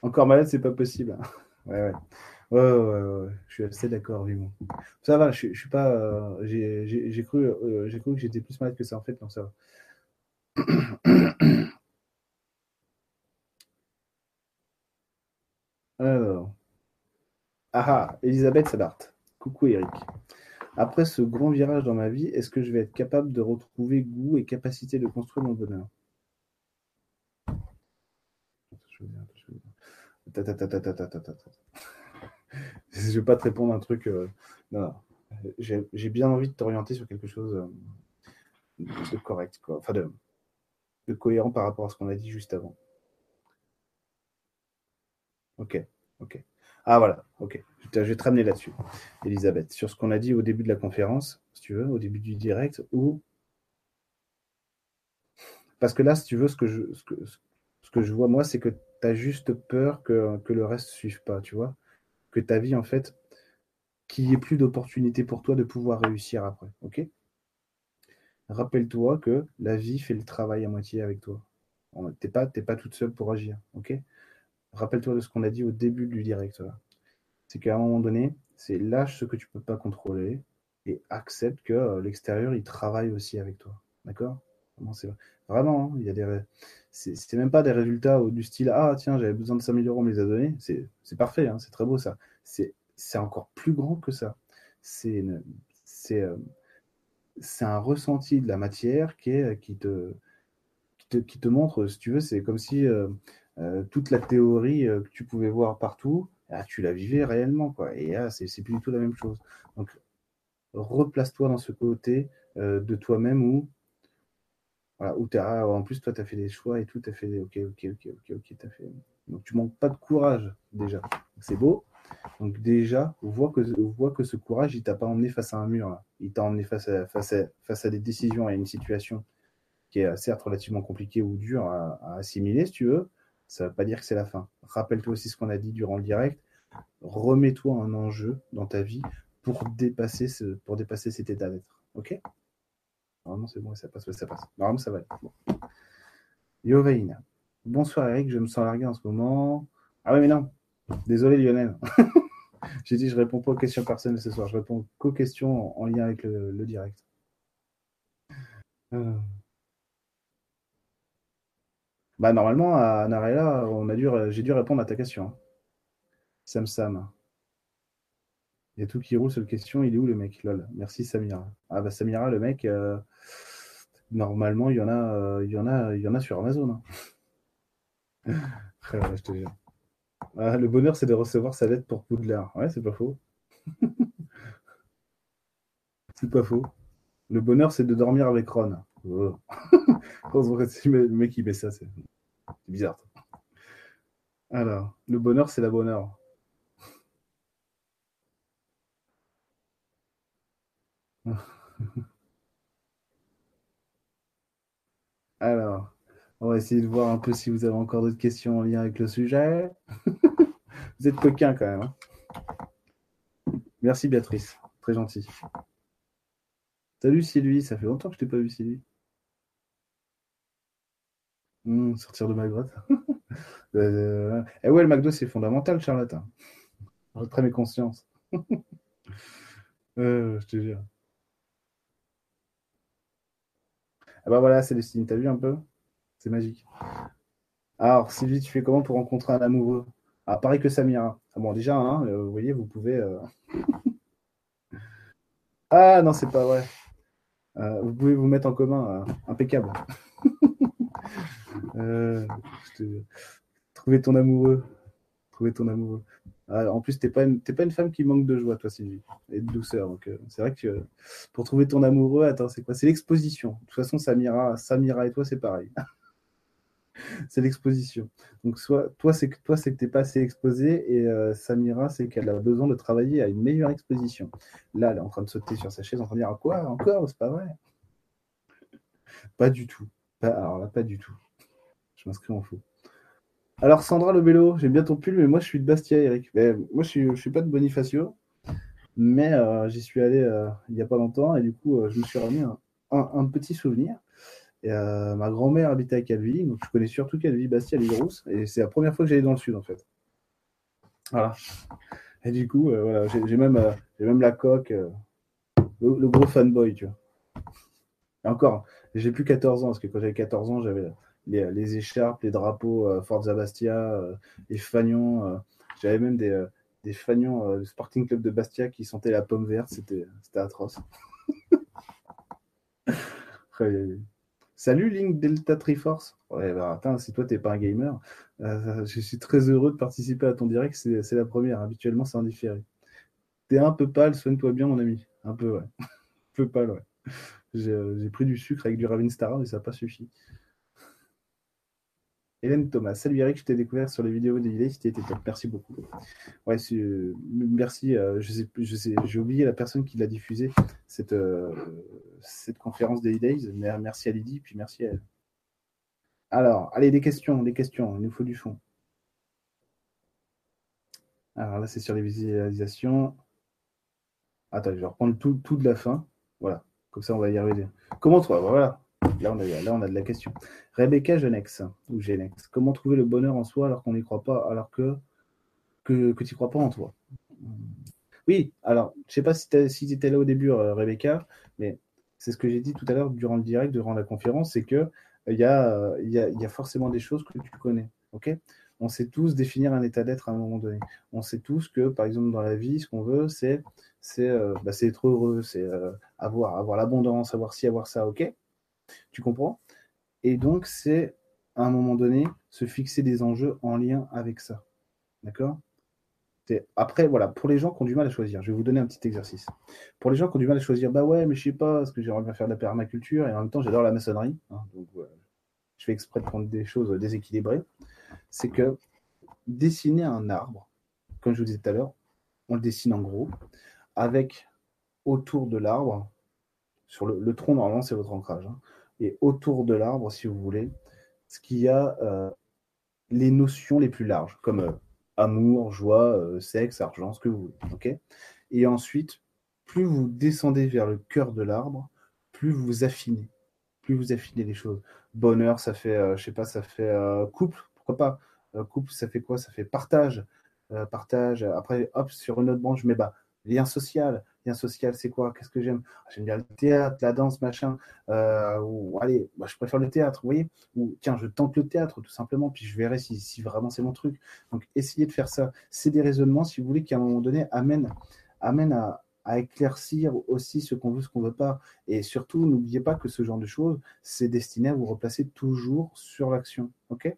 Encore malade, c'est pas possible. Ouais, ouais. Ouais, ouais, ouais, Je suis assez d'accord, vivement. Ça va, je, je suis pas. Euh, j'ai cru, euh, j'ai cru que j'étais plus malade que ça, en fait, non, ça va. Alors. Ah ah, Elisabeth Sabart. Coucou Eric. Après ce grand virage dans ma vie, est-ce que je vais être capable de retrouver goût et capacité de construire mon bonheur? Je ne vais pas te répondre un truc. Euh, non, J'ai bien envie de t'orienter sur quelque chose euh, de correct. Enfin, de, cohérent par rapport à ce qu'on a dit juste avant. Ok. Ah voilà, ok. Je vais te ramener là-dessus, Elisabeth, sur ce qu'on a dit au début de la conférence, si tu veux, au début du direct, ou parce que là, si tu veux, ce que je vois moi, c'est que juste peur que, le reste ne suive pas, tu vois. Que ta vie, en fait, qu'il n'y ait plus d'opportunités pour toi de pouvoir réussir après, ok? Rappelle-toi que la vie fait le travail à moitié avec toi. Tu n'es pas, pas toute seule pour agir, ok? Rappelle-toi de ce qu'on a dit au début du direct. C'est qu'à un moment donné, c'est lâche ce que tu peux pas contrôler et accepte que euh, l'extérieur, il travaille aussi avec toi. D'accord? Vraiment, hein, il y a des. C'est même pas des résultats du style Ah, tiens, j'avais besoin de 5000 euros, on me les a donnés. C'est parfait, hein, c'est très beau ça. C'est encore plus grand que ça. C'est euh, c'est un ressenti de la matière qui, est, qui, te, qui, te, qui te montre, si tu veux, c'est comme si euh, euh, toute la théorie que tu pouvais voir partout, ah, tu la vivais réellement. Quoi. Et là, c'est plus du tout la même chose. Donc, replace-toi dans ce côté de toi-même où as, en plus, toi, tu as fait des choix et tout, tu as fait des ok, ok, ok, ok, ok, tu fait. Donc, tu manques pas de courage, déjà. C'est beau. Donc, déjà, on voit que, que ce courage, il t'a pas emmené face à un mur. Il t'a emmené face à, face, à, face à des décisions, à une situation qui est certes relativement compliquée ou dure à, assimiler, si tu veux. Ça ne veut pas dire que c'est la fin. Rappelle-toi aussi ce qu'on a dit durant le direct. Remets-toi un enjeu dans ta vie pour dépasser, ce, pour dépasser cet état d'être. OK? Normalement, c'est bon, ça passe, ça passe. Normalement, ça va être bon. Bonsoir Eric, je me sens largué en ce moment. Ah oui, mais non. Désolé Lionel. J'ai dit je réponds pas aux questions personnelles ce soir, je réponds qu'aux questions en, lien avec le, direct. Euh. Bah normalement à Narella, on a dû, j'ai dû répondre à ta question. Sam Sam. Il y a tout qui roule sur la question, il est où le mec Lol. Merci Samira. Ah bah Samira, le mec, euh, normalement, il y en a, euh, il y en a, il y en a sur Amazon. Hein. je te jure. Ah, le bonheur, c'est de recevoir sa lettre pour Poudlard. Ouais, c'est pas faux. c'est pas faux. Le bonheur, c'est de dormir avec Ron. Oh. le mec, il met ça, c'est bizarre. Alors, le bonheur, c'est la bonheur. Alors, on va essayer de voir un peu si vous avez encore d'autres questions en lien avec le sujet. vous êtes coquin quand même. Hein. Merci Béatrice, très gentil. Salut Sylvie, ça fait longtemps que je t'ai pas vu Sylvie. Hmm, sortir de ma grotte. euh, eh ouais, le McDo c'est fondamental, Charlotte. Hein. très mes consciences. euh, je te jure. Ah bah voilà, Célestine, t'as vu un peu? C'est magique. Alors, Sylvie, tu fais comment pour rencontrer un amoureux? Ah, pareil que Samira. Ah bon, déjà, hein, euh, vous voyez, vous pouvez. Euh, ah non, c'est pas vrai. Euh, vous pouvez vous mettre en commun. impeccable. Trouver ton amoureux. Trouver ton amoureux. Ah, en plus, t'es pas, une, pas une femme qui manque de joie, toi, Sylvie, et de douceur. Donc, euh, c'est vrai que pour trouver ton amoureux, attends, c'est quoi? C'est l'exposition. De toute façon, Samira, Samira et toi, c'est pareil. c'est l'exposition. Donc, soit, toi, c'est que toi, c'est que t'es pas assez exposé, et euh, Samira, c'est qu'elle a besoin de travailler à une meilleure exposition. Là, elle est en train de sauter sur sa chaise, en train de dire quoi encore? C'est pas vrai? Pas du tout. Pas, alors là, pas du tout. Je m'inscris en faux. Alors Sandra le j'aime bien ton pull, mais moi je suis de Bastia, Eric. moi je suis, suis pas de Bonifacio, mais euh, j'y suis allé euh, il n'y a pas longtemps et du coup euh, je me suis remis un, petit souvenir. Ma grand-mère habitait à Calvi, donc je connais surtout Calvi, Bastia, les Grosses, et c'est la première fois que j'allais dans le sud en fait. Voilà. Et du coup, j'ai même, même la coque, le, gros fanboy, tu vois. Et encore, j'ai plus 14 ans, parce que quand j'avais 14 ans, j'avais les, écharpes, les drapeaux euh, Forza Bastia, euh, les fagnons. Euh, j'avais même des, des fagnons du Sporting Club de Bastia qui sentaient la pomme verte. C'était atroce. Salut Link Delta Triforce. Ouais, bah, si toi t'es pas un gamer, je suis très heureux de participer à ton direct. C'est la première. Habituellement, c'est indifféré. T'es un peu pâle, soigne-toi bien, mon ami. Un peu, ouais. un peu pâle, ouais. J'ai pris du sucre avec du Ravinstar, mais ça n'a pas suffi. Hélène Thomas. Salut Eric, je t'ai découvert sur les vidéos des idées, c'était top. Merci beaucoup. Ouais, euh, merci. Euh, j'ai oublié la personne qui l'a diffusé cette, euh, cette conférence des Days. Merci à Lydie, puis merci à elle. Alors, allez, des questions, des questions. Il nous faut du fond. Alors là, c'est sur les visualisations. Attends, je vais reprendre tout, tout de la fin. Voilà. Comme ça, on va y arriver. Comment toi Voilà. Là on, a, là, on a de la question. Rebecca Genex, ou Genex, comment trouver le bonheur en soi alors qu'on n'y croit pas, alors que, que, tu n'y crois pas en toi? Oui, alors, je ne sais pas si tu étais là au début, euh, Rebecca, mais c'est ce que j'ai dit tout à l'heure durant le direct, durant la conférence, c'est que il y, a, y, a, y a forcément des choses que tu connais. ok? On sait tous définir un état d'être à un moment donné. On sait tous que, par exemple, dans la vie, ce qu'on veut, c'est c'est euh, bah, être heureux, c'est euh, avoir, avoir l'abondance, avoir ci, avoir ça, ok? Tu comprends? Et donc, c'est à un moment donné se fixer des enjeux en lien avec ça. D'accord? Après, voilà, pour les gens qui ont du mal à choisir, je vais vous donner un petit exercice. Pour les gens qui ont du mal à choisir, bah ouais, mais je sais pas, parce que j'aimerais bien faire de la permaculture et en même temps j'adore la maçonnerie. Hein, donc je fais exprès de prendre des choses déséquilibrées. C'est que dessiner un arbre, comme je vous disais tout à l'heure, on le dessine en gros, avec autour de l'arbre sur le, tronc, normalement, c'est votre ancrage. Hein. Et autour de l'arbre, si vous voulez, ce qu'il y a euh, les notions les plus larges, comme euh, amour, joie, euh, sexe, argent, ce que vous voulez. et ensuite, plus vous descendez vers le cœur de l'arbre, plus vous affinez. Plus vous affinez les choses. Bonheur, ça fait, je sais pas, ça fait couple, pourquoi pas? Couple, ça fait quoi? Ça fait partage. partage. Après, hop, sur une autre branche, mais bah, lien social Social, c'est quoi Qu'est-ce que j'aime? Ah, J'aime bien le théâtre, la danse, machin. Euh, allez, je préfère le théâtre, vous voyez? Ou tiens, je tente le théâtre, tout simplement, puis je verrai si, vraiment c'est mon truc. Donc, essayez de faire ça. C'est des raisonnements, si vous voulez, qui à un moment donné amènent, à, à éclaircir aussi ce qu'on veut, ce qu'on veut pas. Et surtout, n'oubliez pas que ce genre de choses, c'est destiné à vous replacer toujours sur l'action. OK?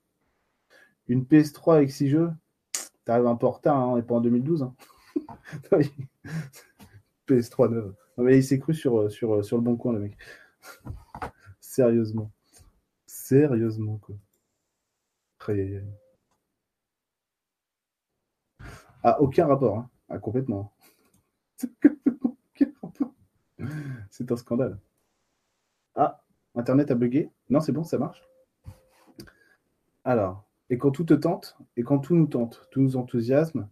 Une PS3 avec 6 jeux, t'arrives un peu en retard, hein, on n'est pas en 2012. Hein. PS3 neuve. mais il s'est cru sur, euh, euh, le bon coin, le mec. Sérieusement. Sérieusement, quoi. Ah, aucun rapport. Hein. Ah, complètement. C'est un scandale. Ah, Internet a bugué. Non, c'est bon, ça marche. Alors, et quand tout te tente, et quand tout nous tente, tout nous enthousiasme,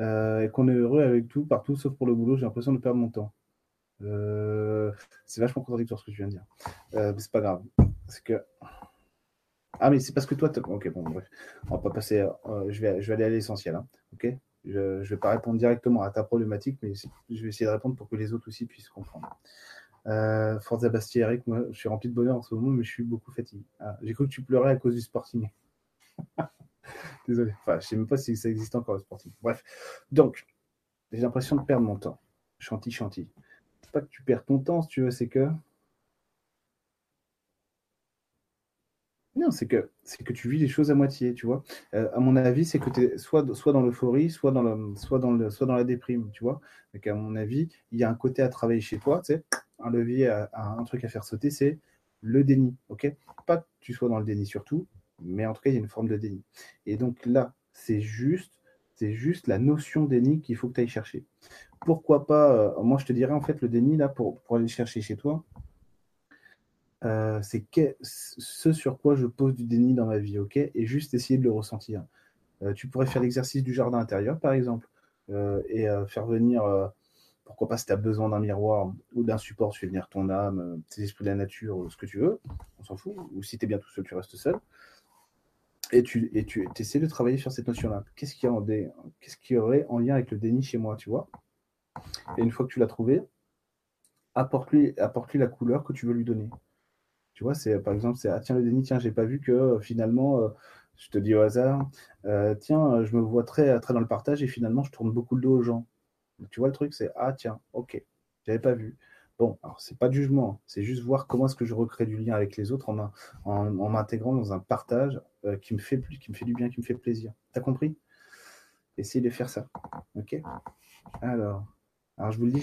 euh, et qu'on est heureux avec tout, partout, sauf pour le boulot, j'ai l'impression de perdre mon temps. Euh, c'est vachement contradictoire ce que tu viens de dire. Euh, mais c'est pas grave. C'est que. Ah, mais c'est parce que toi. Ok, bon, bref. On va pas passer. je, vais, je vais aller à l'essentiel. Hein, ok? Je ne vais pas répondre directement à ta problématique, mais je vais essayer de répondre pour que les autres aussi puissent comprendre. Forza Bastia, Eric, moi, je suis rempli de bonheur en ce moment, mais je suis beaucoup fatigué. Ah, j'ai cru que tu pleurais à cause du sporting. Désolé. Enfin, je sais même pas si ça existe encore le sportif. Bref. Donc, j'ai l'impression de perdre mon temps. Chanty, chanty. C'est pas que tu perds ton temps, si tu veux, c'est que. Non, c'est que, c'est que tu vis les choses à moitié, tu vois. Euh, à mon avis, c'est que tu es soit, soit dans l'euphorie, soit, dans le, soit, dans le, soit dans la déprime, tu vois. Donc, à mon avis, il y a un côté à travailler chez toi, tu sais, un levier, à, un truc à faire sauter, c'est le déni, ok? Pas que tu sois dans le déni surtout, mais en tout cas, il y a une forme de déni. Et donc là, c'est juste, c'est juste la notion déni qu'il faut que tu ailles chercher. Pourquoi pas, euh, moi je te dirais en fait le déni là pour, pour aller chercher chez toi, euh, c'est ce sur quoi je pose du déni dans ma vie, ok? Et juste essayer de le ressentir. Euh, tu pourrais faire l'exercice du jardin intérieur, par exemple, et faire venir, pourquoi pas si tu as besoin d'un miroir ou d'un support, tu fais venir ton âme, tes esprits de la nature, ce que tu veux, on s'en fout. Ou si tu es bien tout seul, tu restes seul. Et tu, et tu essaies de travailler sur cette notion-là. Qu'est-ce qu'il y, y aurait en lien avec le déni chez moi, tu vois? Et une fois que tu l'as trouvé, apporte-lui apporte la couleur que tu veux lui donner. Tu vois, c'est par exemple, c'est ah tiens le déni, tiens, j'ai pas vu que euh, finalement, euh, je te dis au hasard, euh, tiens, je me vois très, très dans le partage et finalement, je tourne beaucoup le dos aux gens. tu vois, le truc, c'est ah tiens, ok, j'avais pas vu. Bon, alors c'est pas de jugement, c'est juste voir comment est-ce que je recrée du lien avec les autres en, m'intégrant dans un partage qui me fait qui me fait du bien, qui me fait plaisir. T'as compris? Essayez de faire ça. Ok? Alors, alors je vous le dis,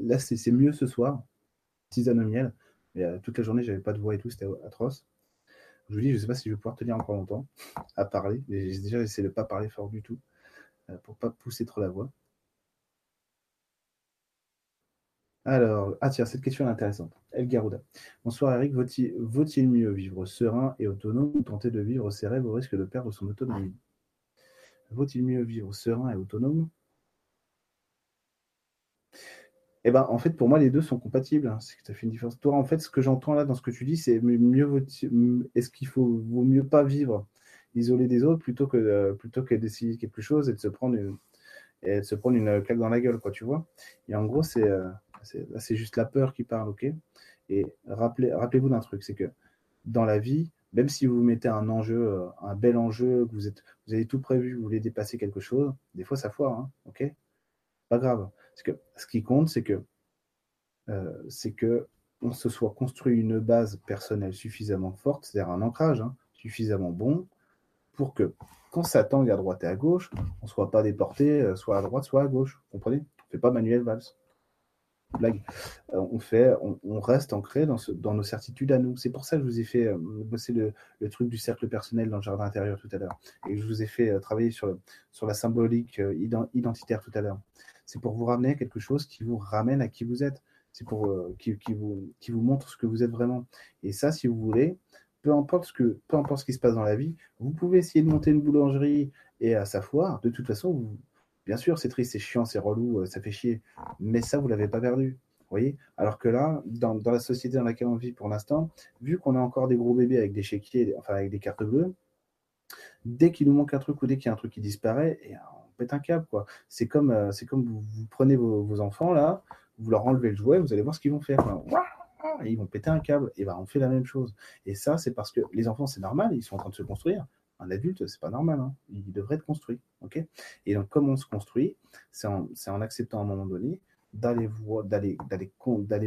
là, c'est mieux ce soir, tisane au miel. Mais euh, toute la journée, j'avais pas de voix et tout, c'était atroce. Je vous dis, je sais pas si je vais pouvoir tenir encore longtemps à parler. J'ai déjà essayé de ne pas parler fort du tout euh, pour pas pousser trop la voix. Alors, ah tiens, cette question est intéressante. El Garuda. Bonsoir Eric, vaut-il mieux vivre serein et autonome ou tenter de vivre ses rêves au risque de perdre son autonomie? Vaut-il mieux vivre serein et autonome? Eh ben, en fait, pour moi, les deux sont compatibles. Hein. C'est que ça fait une différence. Toi, en fait, ce que j'entends là dans ce que tu dis, c'est mieux est-ce qu'il faut vaut mieux pas vivre isolé des autres plutôt que euh, plutôt d'essayer quelque chose et de se prendre une, et de se prendre une claque dans la gueule, quoi, tu vois? Et en gros, c'est euh, c'est juste la peur qui parle, ok? Et rappelez rappelez-vous d'un truc, c'est que dans la vie, même si vous mettez un enjeu, euh, un bel enjeu, que vous êtes, vous avez tout prévu, vous voulez dépasser quelque chose, des fois ça foire, hein, ok? Pas grave. Que ce qui compte, c'est que euh, c'est que on se soit construit une base personnelle suffisamment forte, c'est-à-dire un ancrage hein, suffisamment bon, pour que quand ça tangue à droite et à gauche, on ne soit pas déporté euh, soit à droite, soit à gauche. Vous comprenez? On ne fait pas Manuel Valls. Blague. Euh, on, fait, on, reste ancré dans, nos certitudes à nous. C'est pour ça que je vous ai fait bosser le, truc du cercle personnel dans le jardin intérieur tout à l'heure. Et je vous ai fait travailler sur, la symbolique identitaire tout à l'heure c'est pour vous ramener quelque chose qui vous ramène à qui vous êtes. C'est pour euh, qui, vous, qui vous montre ce que vous êtes vraiment. Et ça, si vous voulez, peu importe ce peu importe ce qui se passe dans la vie, vous pouvez essayer de monter une boulangerie et à sa foire. De toute façon, bien sûr, c'est triste, c'est chiant, c'est relou, euh, ça fait chier. Mais ça, vous l'avez pas perdu. voyez? Alors que là, dans, la société dans laquelle on vit pour l'instant, vu qu'on a encore des gros bébés avec des chéquiers, enfin avec des cartes bleues, dès qu'il nous manque un truc ou dès qu'il y a un truc qui disparaît, et un câble. C'est comme, euh, comme vous, prenez vos, enfants, là, vous leur enlevez le jouet, vous allez voir ce qu'ils vont faire. ils vont péter un câble. Et ben, on fait la même chose. Et ça, c'est parce que les enfants, c'est normal, ils sont en train de se construire. Un adulte, c'est pas normal. Hein. Il devrait être construit. et donc, comme on se construit, c'est en, acceptant à un moment donné d'aller voir,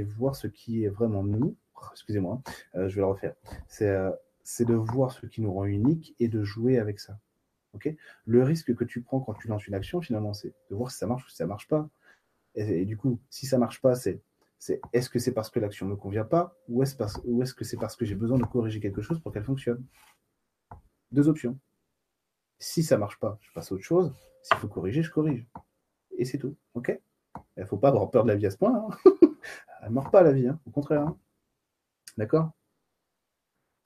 voir ce qui est vraiment nous. Excusez-moi, euh, je vais le refaire. C'est, euh, c'est de voir ce qui nous rend unique et de jouer avec ça le risque que tu prends quand tu lances une action, finalement, c'est de voir si ça marche ou si ça marche pas. Et, du coup, si ça marche pas, c'est est-ce que c'est parce que l'action ne me convient pas? Ou est-ce est que c'est parce que j'ai besoin de corriger quelque chose pour qu'elle fonctionne? Deux options. Si ça marche pas, je passe à autre chose. S'il faut corriger, je corrige. Et c'est tout. OK? Il ne faut pas avoir peur de la vie à ce point. Hein. Elle ne meurt pas la vie, hein. au contraire. Hein. D'accord?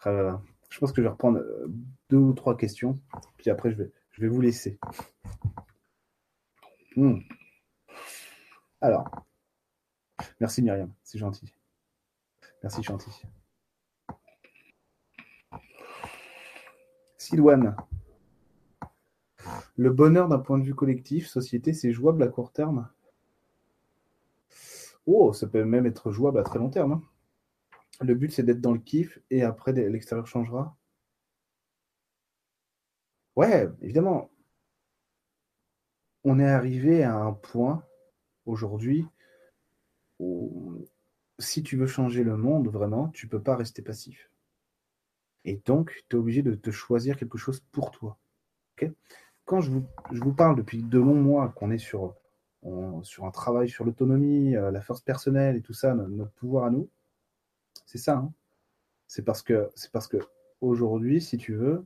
Ah Je pense que je vais reprendre euh, deux ou trois questions, puis après je vais, je vais vous laisser. Hmm. Alors, merci Myriam, c'est gentil. Merci gentil. Silouane. Le bonheur d'un point de vue collectif, société, c'est jouable à court terme? Oh, ça peut même être jouable à très long terme. Hein. Le but, c'est d'être dans le kiff et après, l'extérieur changera? Ouais, évidemment. On est arrivé à un point aujourd'hui où si tu veux changer le monde vraiment, tu peux pas rester passif. Et donc, tu es obligé de te choisir quelque chose pour toi. Quand je vous, parle depuis de longs mois qu'on est sur, sur un travail sur l'autonomie, euh, la force personnelle et tout ça, notre, pouvoir à nous, c'est ça. Hein? c'est parce que, c'est parce que aujourd'hui, si tu veux,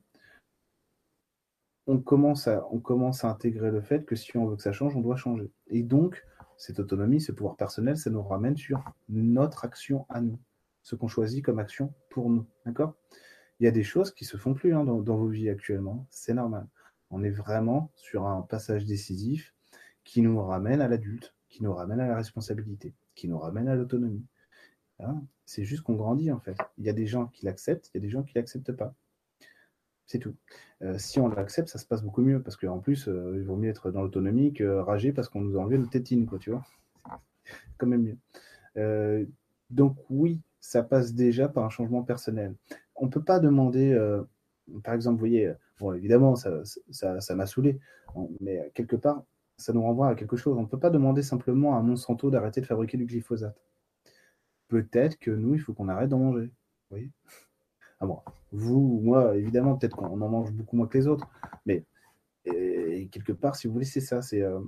on commence, à, on commence à intégrer le fait que si on veut que ça change, on doit changer. Et donc, cette autonomie, ce pouvoir personnel, ça nous ramène sur notre action à nous, ce qu'on choisit comme action pour nous. D'accord? Il y a des choses qui se font plus hein, dans, vos vies actuellement, c'est normal. On est vraiment sur un passage décisif qui nous ramène à l'adulte, qui nous ramène à la responsabilité, qui nous ramène à l'autonomie. Hein? C'est juste qu'on grandit en fait. Il y a des gens qui l'acceptent, il y a des gens qui l'acceptent pas. C'est tout. Euh, si on l'accepte, ça se passe beaucoup mieux parce qu'en plus, euh, il vaut mieux être dans l'autonomie que rager parce qu'on nous a enlevé notre tétine, quoi, tu vois. Quand même mieux. Euh, donc oui, ça passe déjà par un changement personnel. On ne peut pas demander, par exemple, vous voyez, bon, évidemment, ça m'a ça, saoulé, mais quelque part, ça nous renvoie à quelque chose. On ne peut pas demander simplement à Monsanto d'arrêter de fabriquer du glyphosate. Peut-être que nous, il faut qu'on arrête d'en manger. Vous ah vous, moi, évidemment, peut-être qu'on en mange beaucoup moins que les autres, mais quelque part, si vous voulez, c'est ça. C'est euh,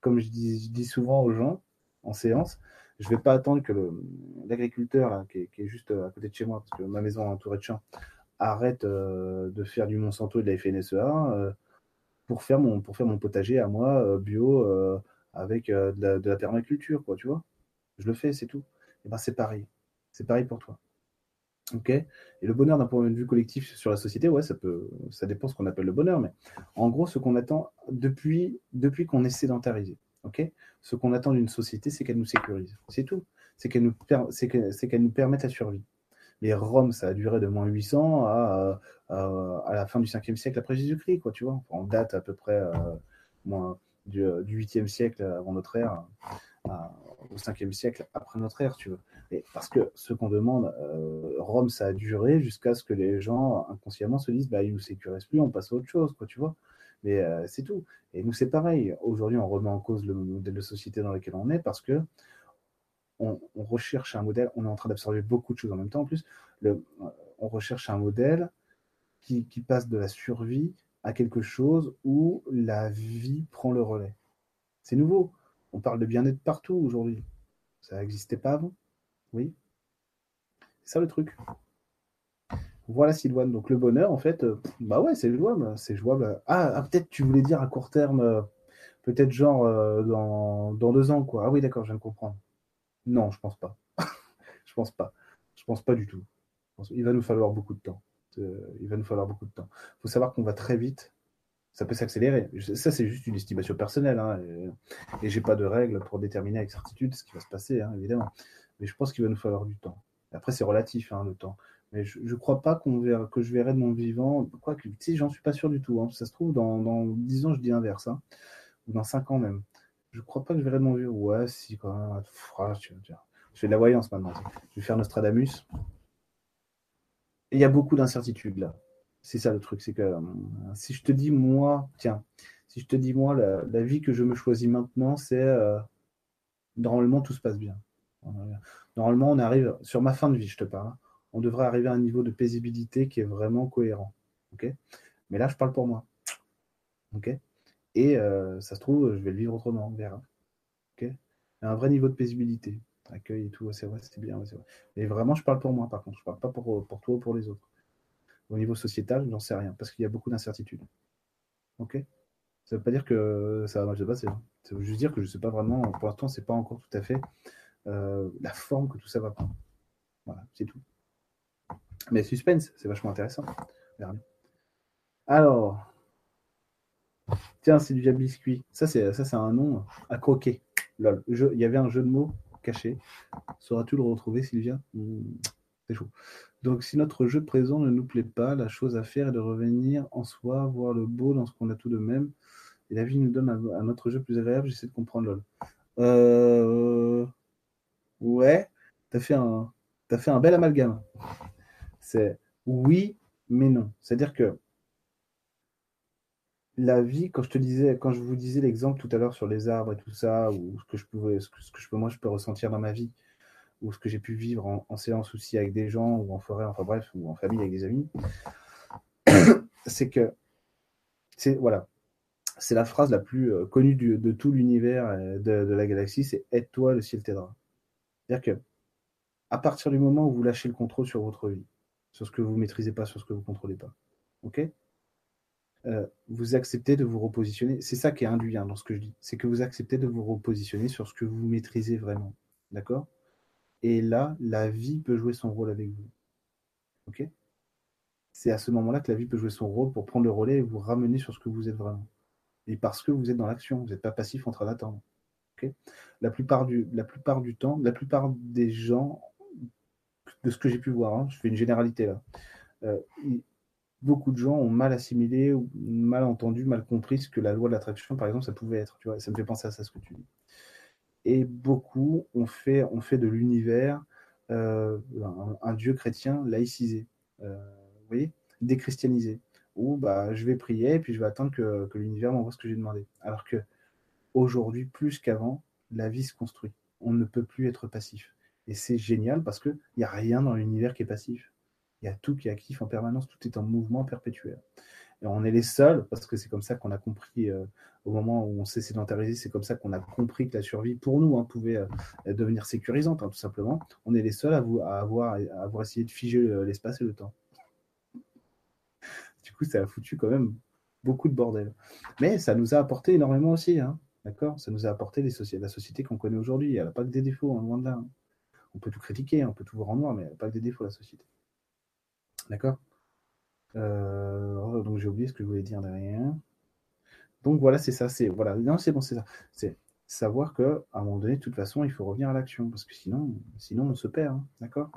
comme je dis, souvent aux gens en séance, je ne vais pas attendre que l'agriculteur qui, est juste à côté de chez moi, parce que ma maison est entourée de champs, arrête euh, de faire du Monsanto et de la FNSEA euh, pour, faire mon, potager à moi bio avec de la, permaculture, tu vois. Je le fais, c'est tout. Et ben c'est pareil. C'est pareil pour toi. Et le bonheur d'un point de vue collectif sur la société, ouais, ça peut, ça dépend ce qu'on appelle le bonheur, mais en gros, ce qu'on attend depuis qu'on est sédentarisé, ok, ce qu'on attend d'une société, c'est qu'elle nous sécurise, c'est tout, c'est qu'elle nous, nous permette la survie. Mais Rome, ça a duré de moins 800 à, à, à la fin du 5e siècle après Jésus-Christ, quoi, tu vois. On date à peu près euh, moins du, du 8e siècle avant notre ère au 5e siècle après notre ère, tu veux parce que ce qu'on demande, euh, Rome, ça a duré jusqu'à ce que les gens inconsciemment se disent, bah, ils nous sécurisent plus, on passe à autre chose, quoi, tu vois. Mais euh, c'est tout. Et nous, c'est pareil. Aujourd'hui, on remet en cause le modèle de société dans lequel on est parce que on, recherche un modèle, on est en train d'absorber beaucoup de choses en même temps. En plus, on recherche un modèle qui, qui passe de la survie à quelque chose où la vie prend le relais. C'est nouveau. On parle de bien-être partout aujourd'hui. Ça n'existait pas avant. Oui. C'est ça le truc. Voilà Sylvain. Donc le bonheur, en fait, euh, bah ouais, c'est jouable. C'est jouable. Ah, ah, peut-être tu voulais dire à court terme, euh, peut-être genre euh, dans, deux ans, quoi. Ah oui, d'accord, je viens de comprendre. Non, je pense pas. je pense pas. Je pense pas du tout. Il va nous falloir beaucoup de temps. il va nous falloir beaucoup de temps. Il faut savoir qu'on va très vite. Ça peut s'accélérer. Ça, c'est juste une estimation personnelle. Hein, et, j'ai pas de règles pour déterminer avec certitude ce qui va se passer, hein, évidemment mais je pense qu'il va nous falloir du temps. Après, c'est relatif, hein, le temps. Mais je ne crois pas que je verrai de mon vivant. Quoi que, tu sais, j'en suis pas sûr du tout. Hein. Ça se trouve, dans, dans 10 ans, je dis l'inverse. Hein. Ou dans 5 ans même. Je crois pas que je verrai de mon vivant. Ouais, si, quand même. Ah, je fais de la voyance maintenant. Je vais faire Nostradamus. Il y a beaucoup d'incertitudes là. C'est ça le truc. C'est que euh, si je te dis, moi, tiens, si je te dis, moi, la, vie que je me choisis maintenant, c'est. Euh, normalement, tout se passe bien. Normalement, on arrive, sur ma fin de vie, je te parle, on devrait arriver à un niveau de paisibilité qui est vraiment cohérent. Mais là, je parle pour moi. Et euh, ça se trouve, je vais le vivre autrement, on verra. un vrai niveau de paisibilité, accueil et tout, c'est vrai, c'est bien. Vrai. Mais vraiment, je parle pour moi, par contre. Je ne parle pas pour, pour toi ou pour les autres. Au niveau sociétal, je n'en sais rien, parce qu'il y a beaucoup d'incertitudes. Ok? Ça ne veut pas dire que ça va mal se passer. Hein. Ça veut juste dire que je ne sais pas vraiment, pour l'instant, c'est pas encore tout à fait euh, la forme que tout ça va prendre. Voilà, c'est tout. Mais suspense, c'est vachement intéressant. Alors, tiens, c'est du biscuit. Ça, c'est ça, un nom à croquer. Lol. il y avait un jeu de mots caché. Sauras-tu le retrouver, Sylvia? Hmm, C'est chaud. Donc, si notre jeu présent ne nous plaît pas, la chose à faire est de revenir en soi, voir le beau dans ce qu'on a tout de même. Et la vie nous donne un, autre jeu plus agréable. J'essaie de comprendre, lol. Euh... Ouais, tu as fait un, as fait un bel amalgame. C'est oui, mais non. C'est-à-dire que la vie, quand je vous disais l'exemple tout à l'heure sur les arbres et tout ça, ou ce que je pouvais, ce que, je peux, moi, je peux ressentir dans ma vie, ou ce que j'ai pu vivre en, séance aussi avec des gens, ou en forêt, enfin bref, ou en famille avec des amis, c'est que, c'est, voilà, c'est la phrase la plus euh, connue de tout l'univers euh, de, la galaxie, c'est aide-toi, le ciel t'aidera. C'est-à-dire que, partir du moment où vous lâchez le contrôle sur votre vie, sur ce que vous ne maîtrisez pas, sur ce que vous ne contrôlez pas, ok? Euh, vous acceptez de vous repositionner. C'est ça qui est induit hein, dans ce que je dis. C'est que vous acceptez de vous repositionner sur ce que vous maîtrisez vraiment. D'accord? Et là, la vie peut jouer son rôle avec vous. Ok? C'est à ce moment-là que la vie peut jouer son rôle pour prendre le relais et vous ramener sur ce que vous êtes vraiment. Et parce que vous êtes dans l'action, vous n'êtes pas passif en train d'attendre. La plupart du temps, la plupart des gens, de ce que j'ai pu voir, hein, je fais une généralité là, euh, beaucoup de gens ont mal assimilé, mal entendu, mal compris ce que la loi de l'attraction, par exemple, ça pouvait être. Tu vois, ça me fait penser à ça, ce que tu dis. Et beaucoup ont fait, ont fait de l'univers euh, un, dieu chrétien laïcisé, euh, vous voyez, déchristianisé. Ou bah, je vais prier et puis je vais attendre que, que l'univers m'envoie ce que j'ai demandé. Alors que aujourd'hui, plus qu'avant, la vie se construit. On ne peut plus être passif. Et c'est génial parce qu'il n'y a rien dans l'univers qui est passif. Il y a tout qui est actif en permanence, tout est en mouvement perpétuel. Et on est les seuls, parce que c'est comme ça qu'on a compris, euh, au moment où on s'est sédentarisé, c'est comme ça qu'on a compris que la survie, pour nous, hein, pouvait euh, devenir sécurisante, hein, tout simplement. On est les seuls à, avoir, essayé de figer l'espace et le temps. Du coup, ça a foutu quand même beaucoup de bordel. Mais ça nous a apporté énormément aussi, hein, d'accord? Ça nous a apporté la société qu'on connaît aujourd'hui. Elle n'a pas que des défauts, loin de là. On peut tout critiquer, on peut tout voir en noir, mais pas que des défauts, la société. D'accord? Euh, Donc j'ai oublié ce que je voulais dire derrière. Donc voilà, c'est ça. C'est voilà. Non, c'est bon, c'est ça. C'est savoir que à un moment donné, de toute façon, il faut revenir à l'action parce que sinon, sinon on se perd. Hein, d'accord?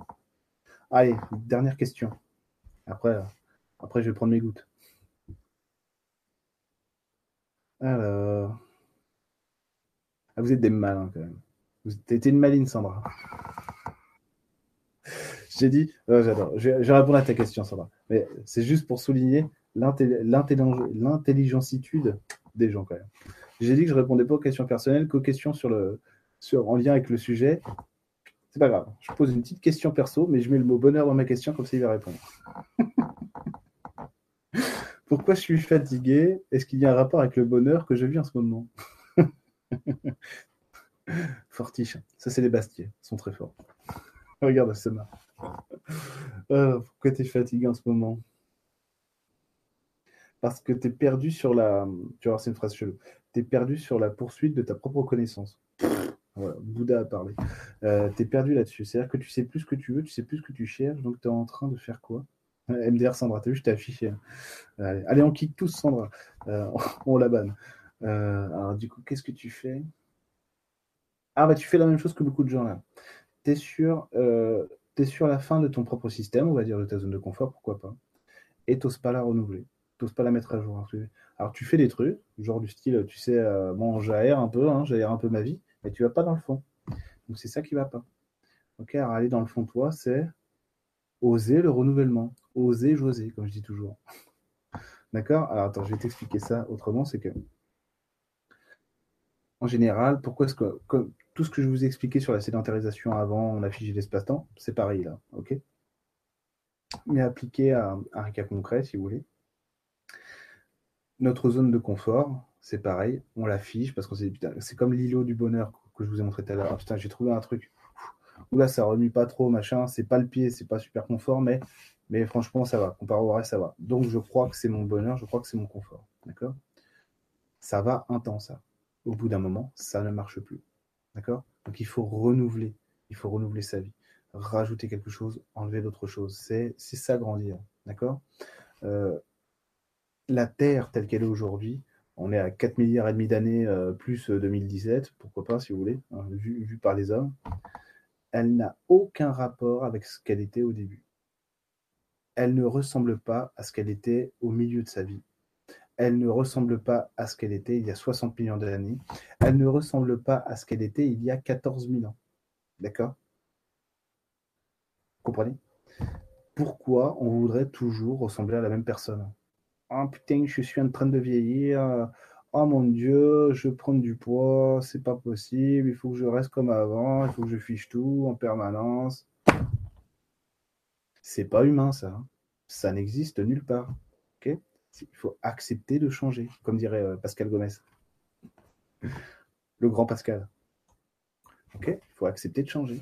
Allez, dernière question. Après, après, je vais prendre mes gouttes. Alors. Ah, vous êtes des malins quand même. Êtes une maline, Sandra. J'ai dit, j'adore. Je, vais à ta question, Sandra. Mais c'est juste pour souligner l'intelligentitude des gens, quand même. J'ai dit que je répondais pas aux questions personnelles, qu'aux questions sur le, sur, en lien avec le sujet. C'est pas grave. Je pose une petite question perso, mais je mets le mot bonheur dans ma question, comme ça il va répondre. Pourquoi je suis fatigué? Est-ce qu'il y a un rapport avec le bonheur que je vis en ce moment? Fortiche. Ça, c'est les Bastiers. Ils sont très forts. Regarde, c'est marrant. Euh, pourquoi tu es fatigué en ce moment? Parce que tu es perdu sur la. Tu vois, c'est une phrase chelou. Tu es perdu sur la poursuite de ta propre connaissance. Bouddha a parlé. Euh, tu es perdu là-dessus. C'est-à-dire que tu sais plus ce que tu veux, tu sais plus ce que tu cherches, donc tu es en train de faire quoi? MDR Sandra, t'as vu, je t'ai affiché. Allez, on kick tous Sandra. Euh, on la banne. alors, du coup, qu'est-ce que tu fais? Ah, bah, tu fais la même chose que beaucoup de gens là. Tu es sur es sur la fin de ton propre système, on va dire de ta zone de confort, pourquoi pas, et tu pas la renouveler, tu pas la mettre à jour. Alors tu fais des trucs, genre du style, tu sais, euh, bon, j'aère un peu, hein, j'aère un peu ma vie, mais tu vas pas dans le fond. Donc c'est ça qui va pas. Ok, alors aller dans le fond toi, c'est oser le renouvellement, oser j'oser, comme je dis toujours. D'accord? Alors attends, je vais t'expliquer ça autrement, c'est que en général, pourquoi est-ce que, tout ce que je vous ai expliqué sur la sédentarisation avant, on a figé l'espace-temps, c'est pareil là, ok? Mais appliqué à, un cas concret, si vous voulez. Notre zone de confort, c'est pareil, on la fige parce que c'est comme l'îlot du bonheur que je vous ai montré tout à l'heure. Ah, putain, j'ai trouvé un truc. Oula, ça remue pas trop, machin, c'est pas le pied, c'est pas super confort, mais, mais franchement, ça va. Comparé au reste, ça va. Donc, je crois que c'est mon bonheur, je crois que c'est mon confort. D'accord? Ça va un temps, ça. Au bout d'un moment, ça ne marche plus. D'accord? Donc il faut renouveler, il faut renouveler sa vie, rajouter quelque chose, enlever d'autres choses. C'est ça grandir. D'accord? Euh, La Terre telle qu'elle est aujourd'hui, on est à 4 milliards et demi d'années euh, plus 2017, pourquoi pas si vous voulez, hein, vu, vu par les hommes, elle n'a aucun rapport avec ce qu'elle était au début. Elle ne ressemble pas à ce qu'elle était au milieu de sa vie elle ne ressemble pas à ce qu'elle était il y a 60 millions d'années. Elle ne ressemble pas à ce qu'elle était il y a 14 000 ans. D'accord? Comprenez? Pourquoi on voudrait toujours ressembler à la même personne? Ah putain, je suis en train de vieillir. Oh mon Dieu, je prends du poids, c'est pas possible, il faut que je reste comme avant, il faut que je fiche tout en permanence. C'est pas humain ça. Ça n'existe nulle part. Il faut accepter de changer, comme dirait euh, Pascal Gomez. Le grand Pascal. Ok? Il faut accepter de changer.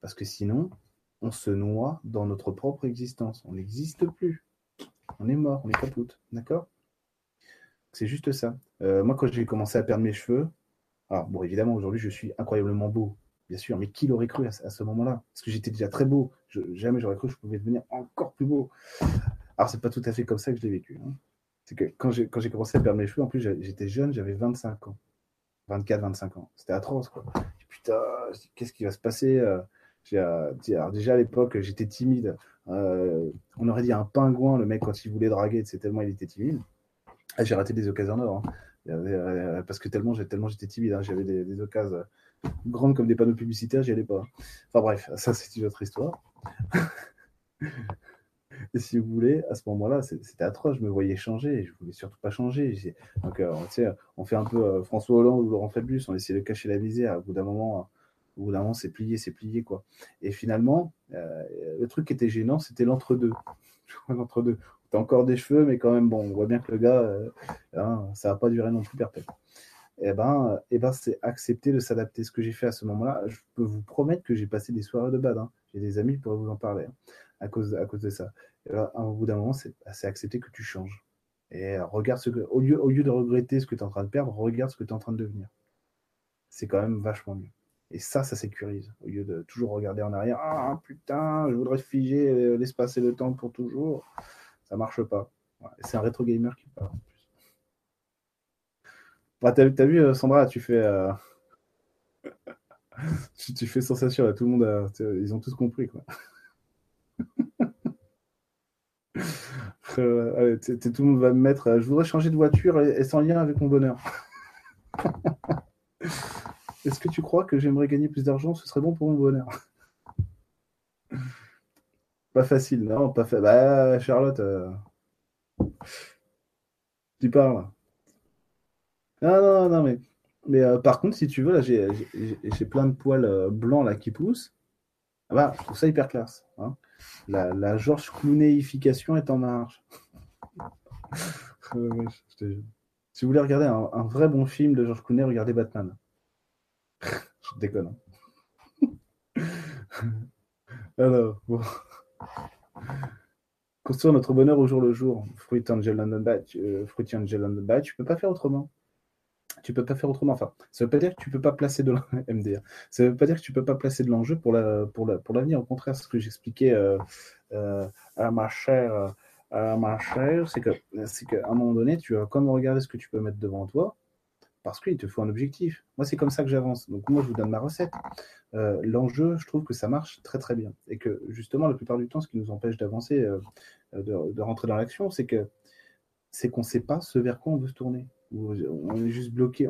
Parce que sinon, on se noie dans notre propre existence. On n'existe plus. On est mort, on est capote. D'accord? C'est juste ça. Euh, moi, quand j'ai commencé à perdre mes cheveux, alors bon, évidemment, aujourd'hui, je suis incroyablement beau, bien sûr, mais qui l'aurait cru à, ce moment-là? Parce que j'étais déjà très beau. jamais j'aurais cru que je pouvais devenir encore plus beau. Alors, c'est pas tout à fait comme ça que je l'ai vécu. Hein. C'est que quand j'ai, commencé à perdre mes cheveux, en plus, j'étais jeune, j'avais 25 ans. 24, 25 ans. C'était atroce, quoi. Putain, qu'est-ce qui va se passer euh, euh, alors déjà à l'époque, j'étais timide. Euh, on aurait dit un pingouin, le mec, quand il voulait draguer, c'est tellement il était timide. Ah, j'ai raté des occasions d'or. Hein. parce que tellement, j'étais timide. Hein. J'avais des, occasions grandes comme des panneaux publicitaires, j'y allais pas. Enfin bref, ça c'est une autre histoire. Et si vous voulez, à ce moment-là, c'était atroce. Je me voyais changer. Je voulais surtout pas changer. Donc, euh, on fait un peu euh, François Hollande ou Laurent Fabius. On essaie de cacher la misère. Au bout d'un moment, d'un moment, c'est plié, c'est plié, quoi. Et finalement, euh, le truc qui était gênant, c'était l'entre-deux. l'entre-deux. T'as encore des cheveux, mais quand même, bon, on voit bien que le gars, hein, ça va pas durer non plus. Et eh ben, et eh ben c'est accepter de s'adapter. Ce que j'ai fait à ce moment-là, je peux vous promettre que j'ai passé des soirées de bad. Hein. J'ai des amis qui pourraient vous en parler. Hein à cause, de ça. Au bout d'un moment, c'est accepter que tu changes. Et regarde ce que, au lieu, de regretter ce que tu es en train de perdre, regarde ce que tu es en train de devenir. C'est quand même vachement mieux. Et ça, ça sécurise. Au lieu de toujours regarder en arrière, ah putain, je voudrais figer euh, l'espace et le temps pour toujours. Ça marche pas. C'est un rétro gamer qui parle. Bah, t'as, vu, euh, Sandra, tu fais. Euh, tu, fais sensation à tout le monde. Ils ont tous compris, quoi. Euh, tout le monde va me mettre. Euh, je voudrais changer de voiture et, sans lien avec mon bonheur. Est-ce que tu crois que j'aimerais gagner plus d'argent Ce serait bon pour mon bonheur? pas facile, non, pas fait. Bah, Charlotte, euh, tu parles. Non, non, non, mais, mais par contre, si tu veux, là, j'ai plein de poils blancs là qui poussent. Ah bah, je trouve ça hyper classe. Hein la, la Georges Cloonéification est en marche. si vous voulez regarder un, vrai bon film de Georges Clooney, regardez Batman. Je déconne. Hein. Alors, bon. Construire notre bonheur au jour le jour. Fruit Angel London Batch. Euh, Fruity Angel London Batch. Tu peux pas faire autrement tu peux pas faire autrement. Enfin, ça veut pas dire que tu peux pas placer de. Ça veut pas dire que tu peux pas placer de l'enjeu pour la pour la, pour l'avenir. Au contraire, ce que j'expliquais euh, euh, à ma chère à ma chère, c'est que c'est qu'à un moment donné, tu vas comme regarder ce que tu peux mettre devant toi, parce qu'il te faut un objectif. Moi, c'est comme ça que j'avance. Donc moi, je vous donne ma recette. Euh, l'enjeu, je trouve que ça marche très très bien, et que justement, la plupart du temps, ce qui nous empêche d'avancer, de, de, rentrer dans l'action, c'est que c'est qu'on ne sait pas ce vers quoi on veut se tourner on est juste bloqué,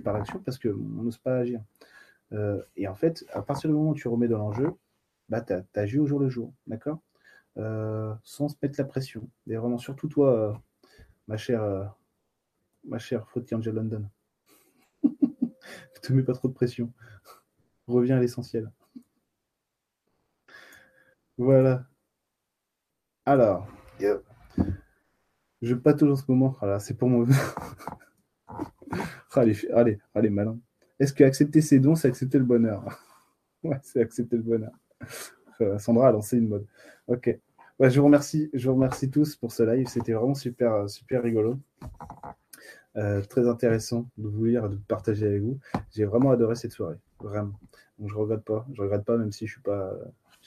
par l'action parce qu'on n'ose pas agir. Euh, et en fait, à partir du moment où tu remets dans l'enjeu, bah, tu agis au jour le jour, d'accord? Euh, Sans se mettre la pression. Et vraiment, surtout toi, euh, ma chère, ma chère Angel London. ne te mets pas trop de pression. Reviens à l'essentiel. Voilà. Alors, je pas toujours ce moment. Voilà, c'est pour moi. allez, allez, allez, malin. Est-ce que accepter ses dons, c'est accepter le bonheur? Ouais, c'est accepter le bonheur. Euh, Sandra a lancé une mode. Ok. je vous remercie, je vous remercie tous pour ce live. C'était vraiment super, super rigolo. Euh, très intéressant de vous lire, de partager avec vous. J'ai vraiment adoré cette soirée, vraiment. Donc je regrette pas, je regrette pas, même si je suis pas,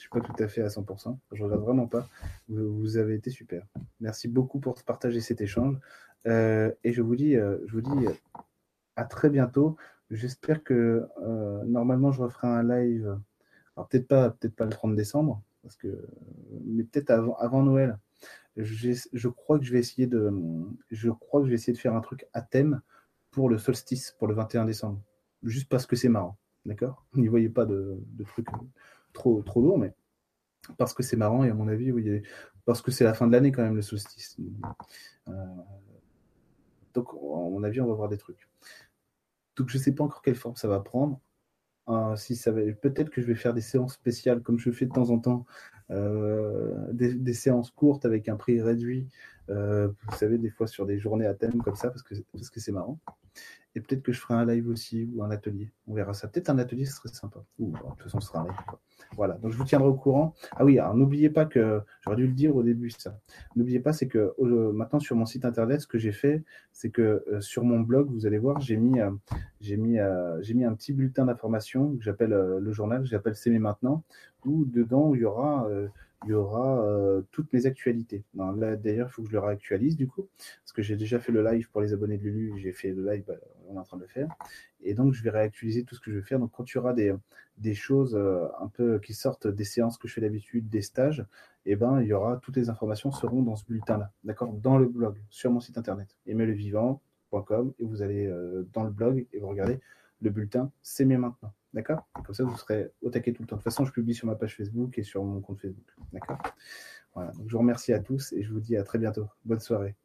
je suis pas tout à fait à 100%. Je regrette vraiment pas. Vous, avez été super. Merci beaucoup pour partager cet échange. Euh, et je vous dis, euh, je vous dis à très bientôt. J'espère que euh, normalement je referai un live. Alors peut-être pas, peut-être pas le 30 décembre, parce que, mais peut-être avant, avant Noël. Je crois que je vais essayer de, je crois que je vais essayer de faire un truc à thème pour le solstice, pour le 21 décembre, juste parce que c'est marrant, d'accord? N'y voyez pas de, de trucs trop, lourd, mais parce que c'est marrant et à mon avis, oui, parce que c'est la fin de l'année quand même, le solstice. Euh, Donc, à mon avis, on va voir des trucs. Donc, je ne sais pas encore quelle forme ça va prendre. Euh, si ça va... Peut-être que je vais faire des séances spéciales, comme je fais de temps en temps, euh, des, séances courtes avec un prix réduit. Vous savez, des fois sur des journées à thème comme ça, parce que parce que c'est marrant. Et peut-être que je ferai un live aussi ou un atelier. On verra ça. Peut-être un atelier, ce serait sympa. Ou, de toute façon, ce sera un live. Voilà. Donc, je vous tiendrai au courant. Ah oui, alors n'oubliez pas que, j'aurais dû le dire au début, ça. N'oubliez pas, c'est que maintenant, sur mon site internet, ce que j'ai fait, c'est que euh, sur mon blog, vous allez voir, j'ai mis, euh, mis, euh, j'ai mis un petit bulletin d'information que j'appelle le journal, j'appelle C'est maintenant, où dedans, il y aura il y aura euh, toutes mes actualités. là, d'ailleurs, il faut que je le réactualise du coup, parce que j'ai déjà fait le live pour les abonnés de Lulu, j'ai fait le live, bah, on est en train de le faire, et donc je vais réactualiser tout ce que je vais faire. Donc quand il y aura des, des choses euh, un peu qui sortent des séances que je fais d'habitude, des stages, eh ben il y aura toutes les informations seront dans ce bulletin-là, d'accord, dans le blog, sur mon site internet, aimerlevivant.com, et vous allez euh, dans le blog et vous regardez le bulletin, c'est mieux maintenant. D'accord? Comme ça, vous serez au taquet tout le temps. De toute façon, je publie sur ma page Facebook et sur mon compte Facebook. D'accord? Voilà. Donc, je vous remercie à tous et je vous dis à très bientôt. Bonne soirée.